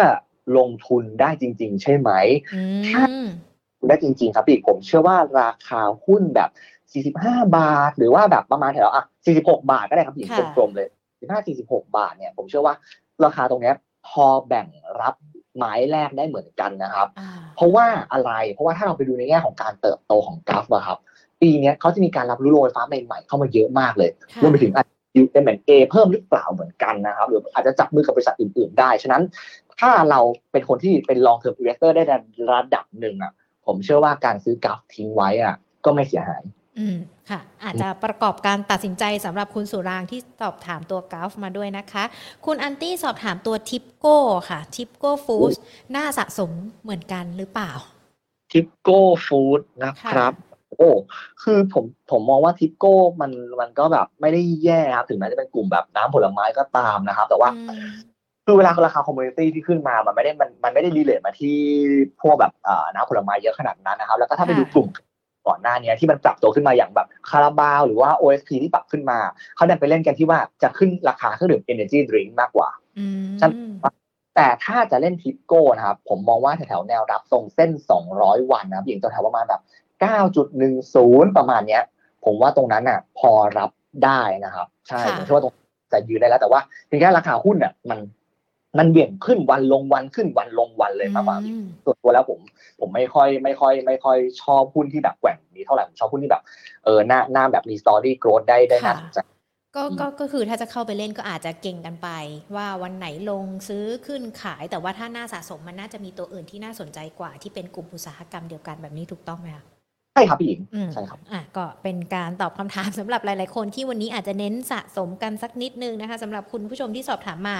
ลงทุนได้จริง ๆ ใช่ไหมอืมได้จริง ๆ ครับพี่ผมเชื่อว่าราคาหุ้นแบบ 45 บาท หรือว่าแบบประมาณแถวอะ 46 บาทก็ได้ครับพี่ค่ะกลมๆเลย45 46 บาทเนี่ยผมเชื่อว่าราคาตรงเนี้ยพอแบ่งรับไม้แรกได้เหมือนกันนะครับอ่าเพราะว่าอะไรเพราะว่าถ้าเราไปดูในแง่ของการเติบโตของกราฟอะครับ ปีเนี้ยเขาจะมีการรับรู้โรงไฟฟ้าใหม่ๆเข้ามาเยอะมากเลยค่ะรวมไปถึงอาจจะ M&A เพิ่มหรือเปล่าเหมือนกันนะครับหรืออาจจะจับมือกับบริษัทอื่นๆได้ ฉะนั้นถ้าเราเป็นคนที่เป็น long term investor ได้ในระดับหนึ่งอะ ผมเชื่อว่าการซื้อกราฟทิ้งไว้อะ ก็ไม่เสียหาย อืมค่ะ อาจจะประกอบการตัดสินใจสำหรับคุณสุรางที่สอบถามตัวกราฟมาด้วยนะคะ คุณอันตี้สอบถามตัวทิปโก้ค่ะทิปโก้ฟู้ดน่าสะสมเหมือนกันหรือเปล่าทิปโก้ฟู้ดนะครับ โอ้คือผมผมมองว่าทิปโก้มันมันก็แบบไม่ได้แย่ครับถึงแม้จะเป็นกลุ่มแบบน้ำผลไม้ก็ตามนะครับ แต่ว่าอืมคือเวลาราคา commodity ที่ขึ้นมา มันไม่ได้มันมันไม่ได้ relate มาที่พวกแบบเอ่อน้ำผลไม้เยอะขนาดนั้นนะครับ แล้วก็ถ้าไปดูกลุ่มก่อนหน้านี้ที่มันปรับตัวขึ้นมาอย่างแบบคาราบาวหรือว่า OSP ที่ปรับขึ้นมาเขาดันไปเล่นกันที่ว่าจะขึ้นราคาเครื่องดื่ม energy drink มากกว่าอืมฉันแต่ถ้าจะเล่นทิปโก้นะครับ ผมมองว่าแถวๆแนวรับตรงเส้น 200 วันนะครับอย่างแถวๆประมาณแบบ 9.10 ประมาณเนี้ย ผมว่าตรงนั้นน่ะ พอรับได้นะครับ ใช่ค่ะผมเชื่อว่าตรงจะยืนได้แล้ว แต่ว่าเพียงแค่ราคาหุ้นเนี่ยมันมันเบี่ยงขึ้นวันลงวันขึ้นวันลงวันเลยมากกว่าอืมส่วนตัวแล้วผม ผมไม่ค่อยไม่ค่อย ไม่ค่อยชอบหุ้นที่แบบแกว่งนี้เท่าไหร่ผมชอบหุ้นที่แบบเออหน้าหน้าแบบมีสตอรี่โกรดได้ได้น่าสนใจก็อืมก็ก็คือถ้าจะเข้าไปเล่นก็อาจจะเก่งกันไป ว่าวันไหนลงซื้อขึ้นขาย แต่ว่าถ้าน่าสะสมมันน่าจะมีตัวอื่นที่น่าสนใจกว่าที่เป็นกลุ่มอุตสาหกรรมเดียวกันแบบนี้ถูกต้องไหมคะ ใช่ครับพี่หญิงอืมใช่ครับอะก็เป็นการตอบคำถามสำหรับหลาย ๆ คนที่วันนี้อาจจะเน้นสะสมกันสักนิดนึงนะคะสำหรับคุณผู้ชมที่สอบถามมา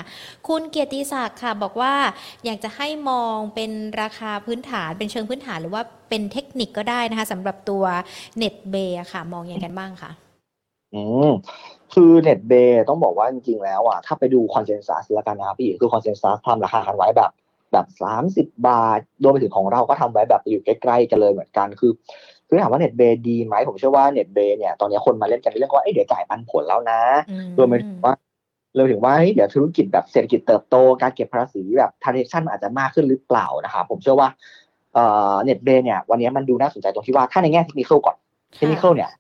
คุณเกียรติศักดิ์ค่ะ บอกว่าอยากจะให้มองเป็นราคาพื้นฐานเป็นเชิงพื้นฐานหรือว่าเป็นเทคนิคก็ได้นะคะสำหรับตัวNetbay ค่ะ มองอย่างกันบ้างค่ะอืมคือ Netbay ต้องบอกว่าจริง ๆ แล้วอะถ้าไปดู consensus แล้วกันนะครับพี่หญิงคือ consensus ทำราคากันไว้แบบแบบสามสิบบาทรวมไปถึงของเราก็ทำไว้แบบอยู่ใกล้ๆกันเลยเหมือนกันคือ คือถามว่า Netbay ดีไหมผมเชื่อว่า Netbay เนี่ยตอนนี้คนมาเล่นกันในเรื่องว่าเอ้ยเดี๋ยวจ่ายปันผลแล้วนะอืมรวมไปถึงว่าเราถึงว่าเฮ้ยเดี๋ยวธุรกิจแบบเศรษฐกิจเติบโตการเก็บภาษีแบบทาร์เ t ชันอาจจะมากขึ้นหรือเปล่านะครับผมเชื่อว่าเอ่อเน็ตเบย์เนี่ยวันนี้มันดูน่าสนใจตรงที่ว่าถ้าในแง่เทคนิคก่อนเทคนิคเนี่ย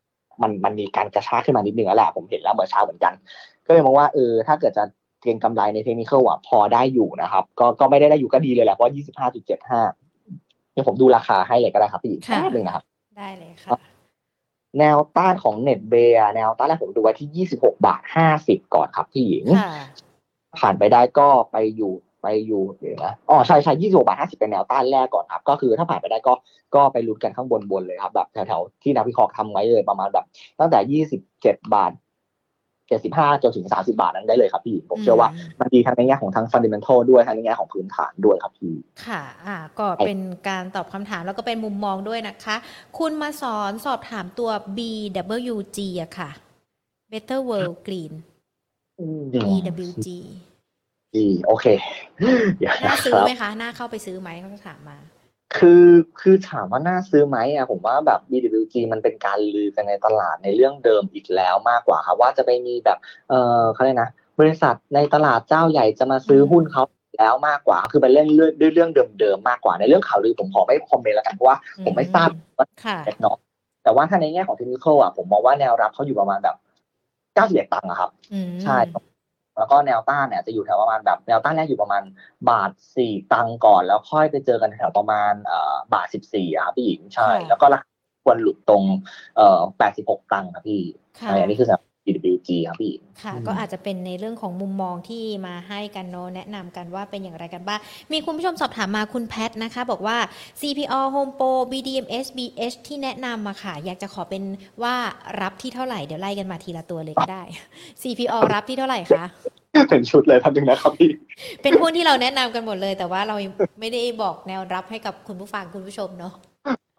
มันมันมีการกระชากขึ้นมานิดนึงแล้วแหละผมเห็นแล้วเมื่อเช้าเหมือนกัน ก็เลยมองว่าเออถ้าเกิดจะเก็งกำไรในเทคนิคอะพอได้อยู่นะครับ ก็ก็ไม่ได้ได้อยู่ก็ดีเลยแหละเพราะยี่สิบห้าจุดเจ็ดห้าเดี๋ยวผมดูราคาให้เลยก็ได้ครับพี่ค่ะแป๊บนึงนะครับ ได้เลยค่ะ แนวต้านของเน็ตเบียแนวต้านแรกผมดูไว้ที่ยี่สิบหกบาทห้าสิบก่อนครับพี่หญิงค่ะผ่านไปได้ก็ไปอยู่ไปอยู่เดี๋ยวนะอ๋อใช่ใช่ยี่สิบกบาทห้าสิบเป็นแนวต้านแรกก่อนครับ ก็คือถ้าผ่านไปได้ก็ก็ไปลุ้นกันข้างบนบนเลยครับ แบบแถวๆที่นักวิเคราะห์ทำไว้เลยประมาณแบบ ตั้งแต่ยี่สิบเจ็ดบาท เจ็ดสิบห้าจนถึงสามสิบาทนั้นได้เลยครับพี่ผมเชื่อว่าอืมมันดีทั้งในแง่ของทั้งฟันเดเมนทัลด้วยทั้งในแง่ของพื้นฐานด้วยครับพี่ ค่ะ อ่า ก็เป็นการตอบคำถามแล้วก็เป็นมุมมองด้วยนะคะ คุณมาสอนสอบถามตัว BWG อะค่ะ Better World Green BWG ดีโอเคเดี๋ยวน่านะซื้คอรับไหมคะ น่าเข้าไปซื้อไหมเขาถามมา คือคือถามว่าน่าซื้อไหมอะผมว่าแบบ BWG มันเป็นการลือกันในตลาดในเรื่องเดิมอีกแล้วมากกว่าครับว่าจะไปมีแบบเออเขาเรียกนะบริษัทในตลาดเจ้าใหญ่จะมาซื้อหุ้นเขาแล้วมากกว่าคือเป็นเรื่องเรื่องด้วยเรื่องเดิมๆมากกว่าในเรื่องข่าวลือผมขอไม่คอมเมนต์แล้วกันเพราะว่าผมไม่ทราบว่าค่ะเนาะแต่ว่าถ้าในแง่ของเทคนิคอะผมมองว่าแนวรับเขาอยู่ประมาณแบบ91ตังค์อะครับอืมใช่ แล้วก็แนวต้านเนี่ยจะอยู่แถวประมาณแบบแนวต้านแรกอยู่ประมาณบาทสี่ตังค์ก่อน แล้วค่อยไปเจอกันแถวประมาณเอ่อบาทสิบสี่อะพี่หญิงใช่ แล้วก็ราคาควรหลุดตรงเอ่อแปดสิบหกตังค์ครับพี่ค่ะใช่อันนี้คือสำหรับ BWG ครับพี่หญิงค่ะอืมก็อาจจะเป็นในเรื่องของมุมมองที่มาให้กันเนาะแนะนำกันว่าเป็นอย่างไรกันบ้าง มีคุณผู้ชมสอบถามมาคุณแพทนะคะ บอกว่า CPO Home Pro BDMs BH ที่แนะนำมาค่ะ อยากจะขอเป็นว่ารับที่เท่าไหร่เดี๋ยวไล่กันมาทีละตัวเลยก็ได้ CPO รับที่เท่าไหร่คะเป็นชุดเลยพันหนึ่งนะครับพี่ เป็นหุ้นที่เราแนะนำกันหมดเลย แต่ว่าเรายังไม่ได้บอกแนวรับให้กับคุณผู้ฟังคุณผู้ชมเนาะ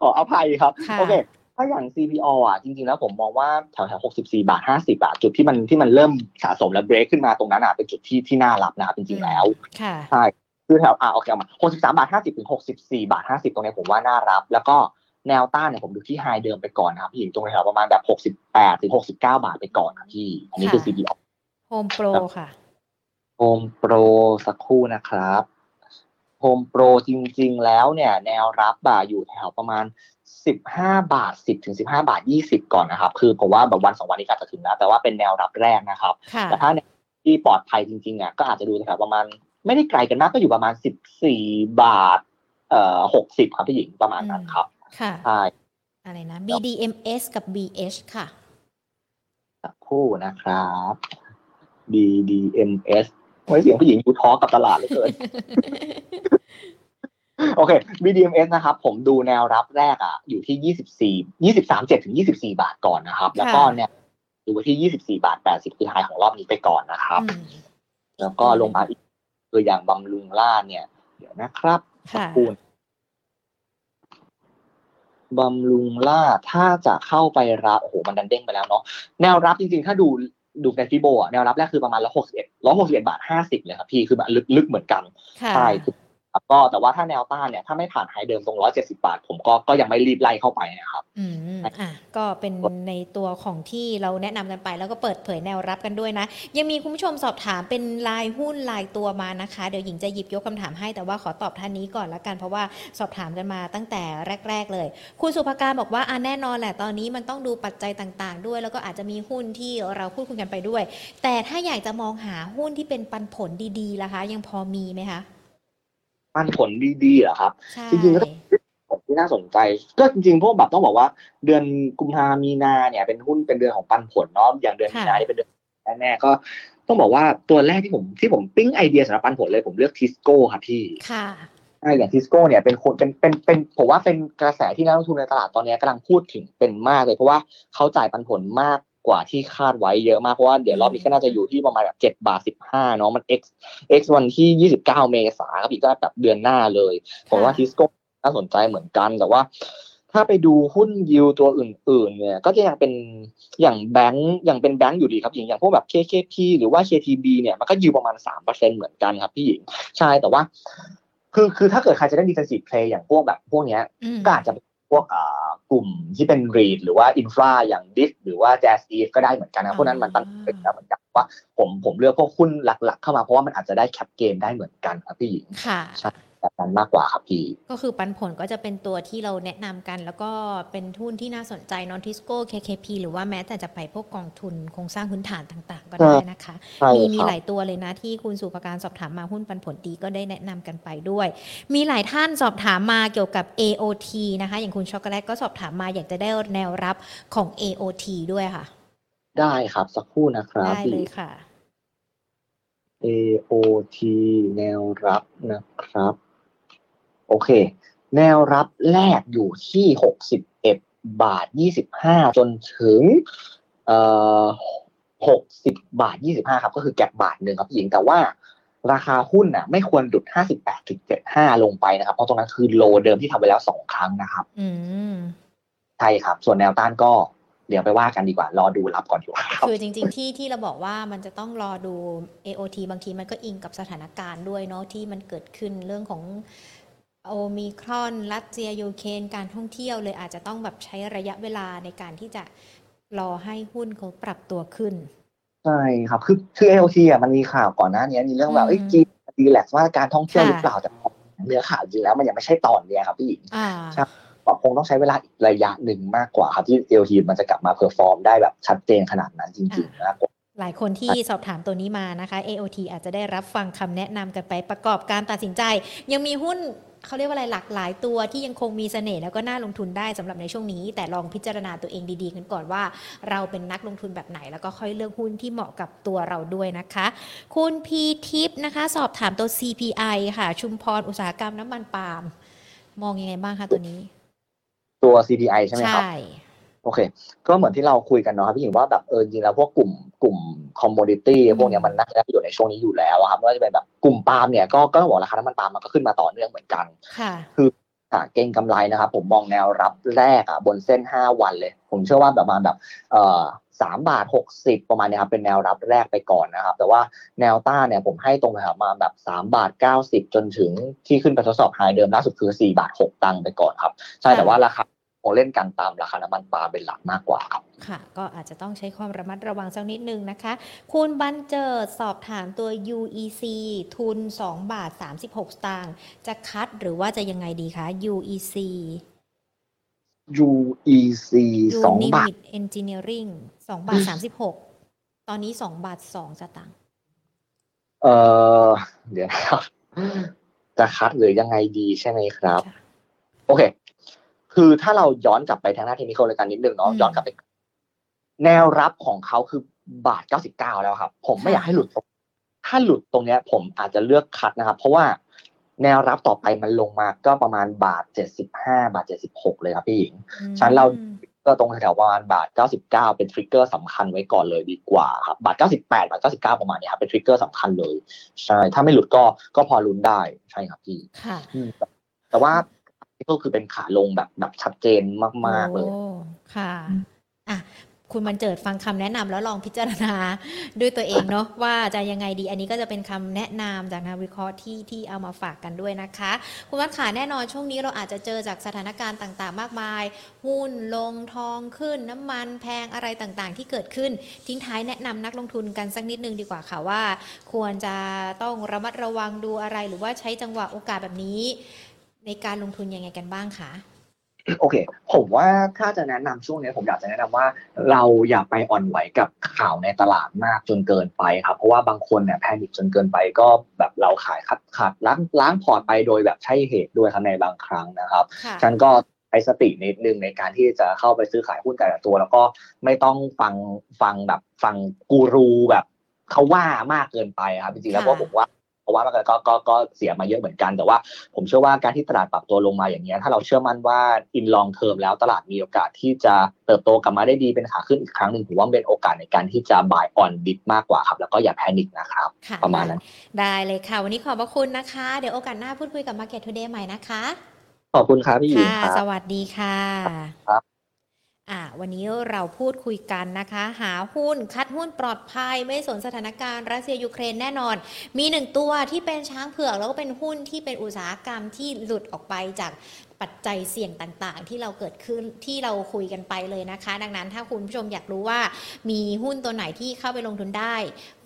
ขออภัยครับค่ะโอเค ถ้าอย่าง CPO อะจริงๆแล้วผมมองว่าแถวแถว64บาท50บาทจุดที่มันที่มันเริ่มสะสมและเบรกขึ้นมาตรงนั้นอะเป็นจุดที่ที่น่ารับนะครับจริงๆแล้วค่ะใช่คือแถวอะโอเคเอามา63บาท50ถึง64บาท50ตรงเนี้ยผมว่าน่ารับ แล้วก็แนวต้านเนี่ยผมดูที่ไฮเดิมไปก่อนนะครับพี่หญิงตรงแถวประมาณแบบ68ถึง69บาทไปก่อนครับพี่ อันนี้คือค่ะ CPO Home Pro ค่ะ Home Pro สักครู่นะครับ Home Pro จริง ๆ แล้วเนี่ย แนวรับบ่าอยู่แถวประมาณ 15บาท10ถึง15บาท20ก่อนนะครับ คือผมว่าแบบวันสองวันนี้ก็อาจจะถึงแล้ว แต่ว่าเป็นแนวรับแรกนะครับค่ะแต่ถ้าแนวที่ปลอดภัยจริงๆอะก็อาจจะดูแถวประมาณไม่ได้ไกลกันมากก็อยู่ประมาณ14บาทเอ่อ60ครับพี่หญิงประมาณนั้นครับ ค่ะใช่อะไรนะ BDMs กับ BH ค่ะสักครู่นะครับ BDMS ไว้เสียงผู้หญิงดูท้อกับตลาดเหลยเกิน โอเค BDMs นะครับ ผมดูแนวรับแรกอะ อยู่ที่24 23 7ถึง24บาทก่อนนะครับ แล้วก็ค่ะเนี่ยดูไว้ที่24บาท80คือไฮของรอบนี้ไปก่อนนะครับอืมแล้วก็ลงมาอีกคืออย่างบำรุงล่าดเนี่ย เดี๋ยวนะครับสักค่ะครู่บำรุงล่าดถ้าจะเข้าไปรับโอ้โหมันดันเด้งไปแล้วเนาะแนวรับจริงๆ ถ้าดูดูในฟิโบอะแนวรับแรกคือประมาณร้อยหกสิบเอ็ดร้อยหกสิบเอ็ดบาทห้าสิบเลยครับพี่คือแบบลึกลึกเหมือนกันค่ะใช่ คือครับก็แต่ว่าถ้าแนวต้านเนี่ยถ้าไม่ผ่านไฮเดิมตรงร้อยเจ็ดสิบาท ผมก็ก็ยังไม่รีบไล่เข้าไปนะครับ อืมอะก็เป็นในตัวของที่เราแนะนำกันไป แล้วก็เปิดเผยแนวรับกันด้วยนะ ยังมีคุณผู้ชมสอบถามเป็นลายหุ้นลายตัวมานะคะ เดี๋ยวหญิงจะหยิบยกคำถามให้แต่ว่าขอตอบท่านนี้ก่อนละกัน เพราะว่าสอบถามกันมาตั้งแต่แรก ๆ เลย คุณสุภการบอกว่าอะแน่นอนแหละตอนนี้มันต้องดูปัจจัยต่าง ๆ ด้วย แล้วก็อาจจะมีหุ้นที่เราพูดคุยกันไปด้วย แต่ถ้าอยากจะมองหาหุ้นที่เป็นปันผลดีๆล่ะคะ ยังพอมีไหมคะ ปันผลดีๆเหรอครับใช่จริงๆก็ต้องผลที่น่าสนใจ ก็จริงๆพวกแบบต้องบอกว่า เดือนกุมภามีนาเนี่ยเป็นหุ้นเป็นเดือนของปันผลเนาะอย่างเดือนมีนาที่เป็นเดือนแน่ๆก็ต้องบอกว่าตัวแรกที่ผมที่ผมปิ้งไอเดียสำหรับปันผลเลยผมเลือกทิสโก้ครับพี่ค่ะใช่อย่างทิสโก้เนี่ยเป็นคนเป็นเป็นเป็นผมว่าเป็นกระแสที่นักลงทุนในตลาดตอนนี้กำลังพูดถึงเป็นมากเลย เพราะว่าเขาจ่ายปันผลมาก กว่าที่คาดไว้เยอะมากเพราะว่าเดี๋ยวรอบนี้ก็น่าจะอยู่ที่ประมาณแบบเจ็ดบาทสิบห้าเนาะมัน x x วันที่ยี่สิบเก้าเมษาครับอีกก็แบบเดือนหน้าเลย ผมว่าทิสโก้น่าสนใจเหมือนกันแต่ว่า ถ้าไปดูหุ้นยิวตัวอื่น ๆ เนี่ย ก็จะยังเป็นอย่างแบงก์อย่างเป็นแบงก์อยู่ดีครับหญิงอย่างพวกแบบ KKP หรือว่า KTB เนี่ยมันก็ยิวประมาณสามเปอร์เซ็นเหมือนกันครับพี่หญิงใช่แต่ว่า คือคือถ้าเกิดใครจะได้ defensive play อย่างพวกแบบพวกเนี้ยอืมก็อาจจะเป็นพวกอ่า กลุ่มที่เป็น REIT หรือว่า Infra อย่าง DIF หรือว่า JASIF ก็ได้เหมือนกันนะพวกนั้นมันตั้งเป็นแล้วเหมือนกันว่าผมผมเลือกพวกหุ้นหลัก ๆ เข้ามาเพราะว่ามันอาจจะได้ cap gain ได้เหมือนกันครับพี่หญิงค่ะใช่ แบบนั้นมากกว่าครับพี่ ก็คือปันผลก็จะเป็นตัวที่เราแนะนำกัน แล้วก็เป็นหุ้นที่น่าสนใจนอนทิสโก้ KKP หรือว่าแม้แต่จะไปพวกกองทุนโครงสร้างพื้นฐานต่าง ๆ ก็ได้นะคะใช่มีมีครับหลายตัวเลยนะที่คุณสุภการสอบถามมาหุ้นปันผลดีก็ได้แนะนำกันไปด้วย มีหลายท่านสอบถามมาเกี่ยวกับ AOT นะคะ อย่างคุณช็อกโกแลตก็สอบถามมาอยากจะได้แนวรับของ AOT ด้วยค่ะ ได้ครับสักครู่นะครับ ได้เลยค่ะ AOT แนวรับนะครับ โอเค แนวรับแรกอยู่ที่หกสิบเอ็ดบาทยี่สิบห้าจนถึงเอ่อหกสิบบาทยี่สิบห้าครับ ก็คือแก็บบาทหนึ่งครับพี่หญิงแต่ว่าราคาหุ้นน่ะ ไม่ควรหลุดห้าสิบแปดถึงเจ็ดห้าลงไปนะครับ เพราะตรงนั้นคือโลเดิมที่ทำไปแล้วสองครั้งนะครับอืมใช่ครับ ส่วนแนวต้านก็เดี๋ยวไปว่ากันดีกว่า รอดูรับก่อนดีกว่าครับคือจริง ๆ ที่ที่เราบอกว่ามันจะต้องรอดู AOT บางทีมันก็อิงกับสถานการณ์ด้วยเนาะที่มันเกิดขึ้นเรื่องของ โอมิครอนรัสเซียยูเครนการท่องเที่ยวเลยอาจจะต้องแบบใช้ระยะเวลาในการที่จะรอให้หุ้นเขาปรับตัวขึ้น ใช่ครับคือคือ AOT อะมันมีข่าวก่อนหน้านี้มีเรื่องแบบอืมเอ้ยจีน relax ว่าการท่องเที่ยวค่ะหรือเปล่าแต่เนื้อข่าวจริงแล้วมันยังไม่ใช่ตอนเนี้ยครับพี่หญิงอ่าใช่ก็คงต้องใช้เวลาอีกระยะหนึ่งมากกว่าครับที่ AOT มันจะกลับมา perform ได้แบบชัดเจนขนาดนั้นจริงๆมากกว่าหลายคนที่สอบถามตัวนี้มานะคะ AOT อาจจะได้รับฟังคำแนะนำกันไปประกอบการตัดสินใจ ยังมีหุ้น เขาเรียกว่าอะไรหลากหลายตัวที่ยังคงมีเสน่ห์แล้วก็น่าลงทุนได้สำหรับในช่วงนี้ แต่ลองพิจารณาตัวเองดีๆกันก่อนว่า เราเป็นนักลงทุนแบบไหน แล้วก็ค่อยเลือกหุ้นที่เหมาะกับตัวเราด้วยนะคะ คุณพีทิปนะคะ สอบถามตัว CPI ค่ะ ชุมพรอุตสาหกรรมน้ำมันปาล์มมองยังไงบ้างคะตัวนี้ ตัว CPI ใช่ไหมครับ โอเค ก็เหมือนที่เราคุยกันเนาะครับพี่หญิงว่าแบบเออจริงๆแล้วพวกกลุ่มกลุ่มคอมม o ดิตี้อืมพวกเนี้ยมันน่าจะได้ประโยชน์ในช่วงนี้อยู่แล้วอะครับไม่ว่าจะเป็นแบบกลุ่มปาล์มเนี่ยก็ก็ต้องบอกราคาน้ำมันปาล์มมันก็ขึ้นมาต่อเนื่องเหมือนกันค่ะอะเก่งกำไรนะครับผมมองแนวรับแรกอะบนเส้น 5 วันเลย ผมเชื่อว่าประมาณแบบเอ่อสามบาทหกสิบประมาณเนี้ยครับเป็นแนวรับแรกไปก่อนนะครับ แต่ว่าแนวต้านเนี่ยผมให้ตรงนะครับมาแบบสามบาทเก้าสิบจนถึงที่ขึ้นไปทดสอบ high เดิมล่าสุดคือสี่บาทหกตังค์ไปก่อนครับ ใช่ค่ะแต่ว่าราคาค งเล่นกันตามราคาน้ำมันปลาล์มเป็นหลักมากกว่าครับค่ะ ก็อาจจะต้องใช้ความระมัดระวังสักนิดนึงนะคะ คุณบันเจิดสอบถามตัว UEC ทุน 2 บาท 36 สตางค์จะคัดหรือว่าจะยังไงดีคะ UEC UEC สองบาท Unit Engineering 2บาท36ตอนนี้2บาท2สตางค์เออเดี๋ยวนะครับจะคัดหรือยังไงดีใช่ไหมครับค่ะโอเค คือถ้าเราย้อนกลับไปทางหน้าเทคนิคเลยกันนิดนึงเนาะอืมย้อนกลับไป แนวรับของเขาคือบาทเก้าสิบเก้าแล้วครับ ผมไม่ค่ะอยากให้หลุดตรงถ้าหลุดตรงเนี้ย ผมอาจจะเลือกคัดนะครับ เพราะว่าแนวรับต่อไปมันลงมาก็ประมาณบาทเจ็ดสิบห้าบาทเจ็ดสิบหกเลยครับพี่หญิงฉะนั้นเราก็ตรงแถวๆประมาณบาท 99 เป็นทริกเกอร์สำคัญไว้ก่อนเลยดีกว่าครับบาท 98 บาท 99 ประมาณนี้ครับเป็นทริกเกอร์สำคัญเลย ใช่ ถ้าไม่หลุดก็ก็พอลุ้นได้ใช่ครับพี่ค่ะอืมแต่แต่ว่า ก็คือเป็นขาลงแบบแบบชัดเจนมาก ๆ เลยค่ะอะคุณมันเจิดฟังคำแนะนำแล้วลองพิจารณาด้วยตัวเองเนาะว่าจะยังไงดี อันนี้ก็จะเป็นคำแนะนำจากนักวิเคราะห์ที่ที่เอามาฝากกันด้วยนะคะ คุณวัดขาแน่นอนช่วงนี้เราอาจจะเจอจากสถานการณ์ต่างๆ มากมาย หุ้นลงทองขึ้น น้ำมันแพงอะไรต่างๆ ที่เกิดขึ้น ทิ้งท้ายแนะนำนักลงทุนกันสักนิดนึงดีกว่าค่ะว่า ควรจะต้องระมัดระวังดูอะไรหรือว่าใช้จังหวะโอกาสแบบนี้ ในการลงทุนยังไงกันบ้างคะโอเค ผมว่าถ้าจะแนะนำช่วงนี้ผมอยากจะแนะนำว่า เราอย่าไปอ่อนไหวกับข่าวในตลาดมากจนเกินไปครับ เพราะว่าบางคนเนี่ยแพนิคจนเกินไปก็แบบเราขายขัดขัดล้างล้างพอร์ตไปโดยแบบใช่เหตุด้วยครับในบางครั้งนะครับค่ะฉันก็ใช้สตินิดนึงในการที่จะเข้าไปซื้อขายหุ้นแต่ละตัว แล้วก็ไม่ต้องฟังฟังแบบฟังกูรูแบบเขาว่ามากเกินไปครับจริงๆแล้วค่ะก็ผมว่าเพ ราะว่ามันก็ก็ก็เสียมาเยอะเหมือนกันแต่ว่า ผมเชื่อว่าการที่ตลาดปรับตัวลงมาอย่างเงี้ยถ้าเราเชื่อมั่นว่าอินลองเทอมแล้วตลาดมีโอกาสที่จะเติบโตกลับมาได้ดีเป็นขาขึ้นอีกครั้งหนึ่งผมว่าเป็นโอกาสในการที่จะ buy on dip มากกว่าครับ แล้วก็อย่าแพนิคนะครับค่ะประมาณนั้น ได้เลยค่ะ วันนี้ขอบพระคุณนะคะ เดี๋ยวโอกาสหน้าพูดคุยกับ Market Today ใหม่นะคะ ขอบคุณครับพี่หญิงค่ะครับสวัสดีค่ะครับ อ่าวันนี้เราพูดคุยกันนะคะ หาหุ้นคัดหุ้นปลอดภัย ไม่สนสถานการณ์รัสเซียยูเครนแน่นอน มีหนึ่งตัวที่เป็นช้างเผือก แล้วก็เป็นหุ้นที่เป็นอุตสาหกรรมที่หลุดออกไปจาก ปัจจัยเสี่ยงต่างๆ ที่เราเกิดขึ้นที่เราคุยกันไปเลยนะคะ ดังนั้นถ้าคุณผู้ชมอยากรู้ว่า มีหุ้นตัวไหนที่เข้าไปลงทุนได้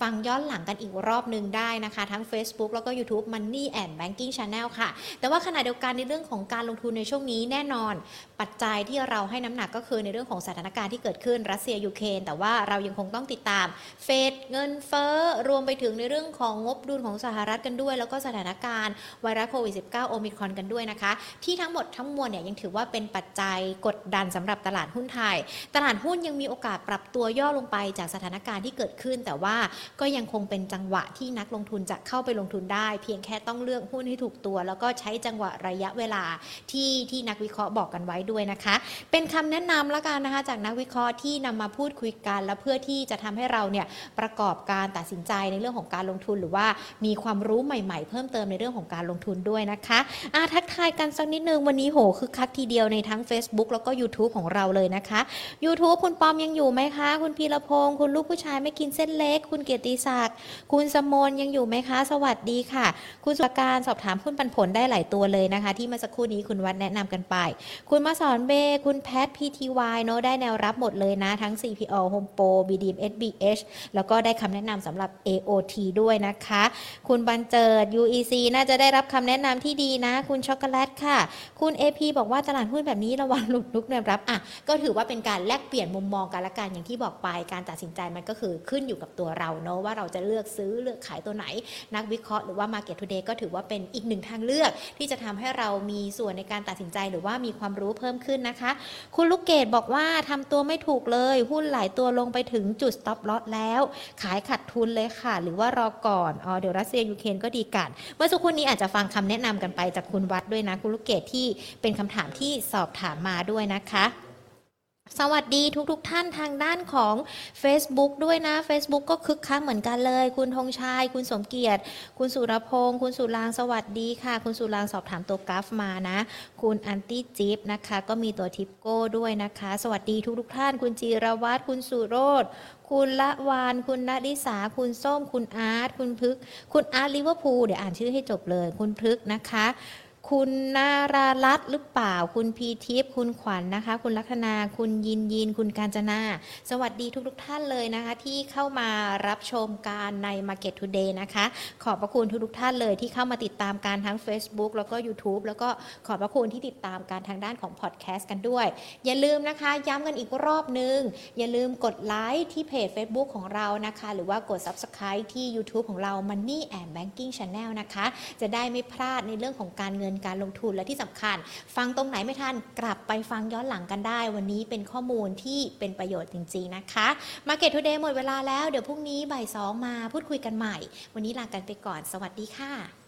ฟังย้อนหลังกันอีกรอบหนึ่งได้นะคะ ทั้ง Facebook แล้วก็ YouTube Money and Banking Channel ค่ะ แต่ว่าขณะเดียวกันในเรื่องของการลงทุนในช่วงนี้แน่นอน ปัจจัยที่เราให้น้ำหนักก็คือในเรื่องของสถานการณ์ที่เกิดขึ้นรัสเซียยูเครนแต่ว่าเรายังคงต้องติดตาม เฟดเงินเฟ้อรวมไปถึงในเรื่องของงบดุลของสหรัฐกันด้วย แล้วก็สถานการณ์ไวรัสโควิด -19 โอมิครอนกันด้วยนะคะ ที่ทั้งหมดทั้งมวลเนี่ยยังถือว่าเป็นปัจจัยกดดันสำหรับตลาดหุ้นไทย ตลาดหุ้นยังมีโอกาสปรับตัวย่อลงไปจากสถานการณ์ที่เกิดขึ้น แต่ว่าก็ยังคงเป็นจังหวะที่นักลงทุนจะเข้าไปลงทุนได้ เพียงแค่ต้องเลือกหุ้นให้ถูกตัว แล้วก็ใช้จังหวะระยะเวลาที่ที่นักวิเคราะห์บอกกันไว้ด้วยนะคะ เป็นคำแนะนำแล้วกันนะคะจากนักวิเคราะห์ที่นำมาพูดคุยกัน และเพื่อที่จะทำให้เราเนี่ยประกอบการตัดสินใจในเรื่องของการลงทุนหรือว่ามีความรู้ใหม่ ๆ เพิ่มเติมในเรื่องของการลงทุนด้วยนะคะอะทักทายกันสักนิดนึงวันนี้โหคือคักทีเดียวในทั้ง Facebook แล้วก็ YouTube ของเราเลยนะคะ YouTube คุณปอมยังอยู่ไหมคะ คุณพีรพงศ์คุณลูกผู้ชายไม่กินเส้นเล็ก คุณเกียรติศักดิ์คุณสมนยังอยู่ไหมคะ สวัสดีค่ะ คุณสุการสอบถามหุ้นปันผลได้หลายตัวเลยนะคะ ที่เมื่อสักครู่นี้คุณวัดแนะนำกันไป คุณมาสอนเบคุณแพท PTY เนอะได้แนวรับหมดเลยนะทั้ง CPO Home Pro BDM SBH แล้วก็ได้คำแนะนำสำหรับ AOT ด้วยนะคะ คุณบันเจิด UEC น่าจะได้รับคำแนะนำที่ดีนะ คุณช็อกโกแลตค่ะคุณ AP บอกว่าตลาดหุ้นแบบนี้ระวังหลุดลุกแนวรับอะก็ถือว่าเป็นการแลกเปลี่ยนมุมมองกันละกันอย่างที่บอกไป การตัดสินใจมันก็คือขึ้นอยู่กับตัวเราเนอะว่าเราจะเลือกซื้อเลือกขายตัวไหน นักวิเคราะห์หรือว่า Market Today ก็ถือว่าเป็นอีกหนึ่งทางเลือก ที่จะทำให้เรามีส่วนในการตัดสินใจหรือว่ามีความรู้เพิ่มขึ้นนะคะ คุณลูกเกดบอกว่าทำตัวไม่ถูกเลยหุ้นหลายตัวลงไปถึงจุด stop loss แล้ว ขายขัดทุนเลยค่ะ หรือว่ารอก่อนอ๋อเดี๋ยวรัสเซียยูเครนก็ดีกัน เมื่อสักครู่นี้อาจจะฟังคำแนะนำกันไปจากคุณวัดด้วยนะคุณลูกเกดที่เป็นคำถามที่สอบถามมาด้วยนะคะสวัสดีทุกๆทท่านทางด้านของ Facebook ด้วยนะ Facebook ก็คึกคักเหมือนกันเลย คุณธงชัยคุณสมเกียรติ คุณสุรพงศ์คุณสุรางสวัสดีค่ะ คุณสุรางสอบถามตัวกราฟมานะ คุณอันตี้จิ๊บนะคะ ก็มีตัวทิปโก้ด้วยนะคะ สวัสดีทุกๆท่าน คุณจีรวัตรคุณสุโรธคุณละวาน คุณณดิสา คุณส้ม คุณอาร์ต คุณพึก คุณอาร์ตลิเวอร์พูล เดี๋ยวอ่านชื่อให้จบเลย คุณพึกนะคะ คุณนารารัตหรือเปล่า คุณพีทิพย์คุณขวัญนนะคะ คุณลัคนา คุณยินยิน คุณการจนา สวัสดีทุกๆทท่านเลยนะคะ ที่เข้ามารับชมการใน Market Today นะคะ ขอบพระคุณทุกๆท่านเลยที่เข้ามาติดตามการทั้ง Facebook แล้วก็ YouTube แล้วก็ขอบพระคุณที่ติดตามการทางด้านของ Podcast กันด้วย อย่าลืมนะคะ ย้ำกันอีกรอบนึง อย่าลืมกดไลค์ที่เพจ Facebook ของเรานะคะ หรือว่ากด Subscribe ที่ YouTube ของเรา Money and Banking Channel นะคะ จะได้ไม่พลาดในเรื่องของการเงินการลงทุนและที่สำคัญ ฟังตรงไหนไม่ทันกลับไปฟังย้อนหลังกันได้ วันนี้เป็นข้อมูลที่เป็นประโยชน์จริง ๆ นะคะ Market Today หมดเวลาแล้วเดี๋ยวพรุ่งนี้บ่ายสองมาพูดคุยกันใหม่ วันนี้ลากันไปก่อน สวัสดีค่ะ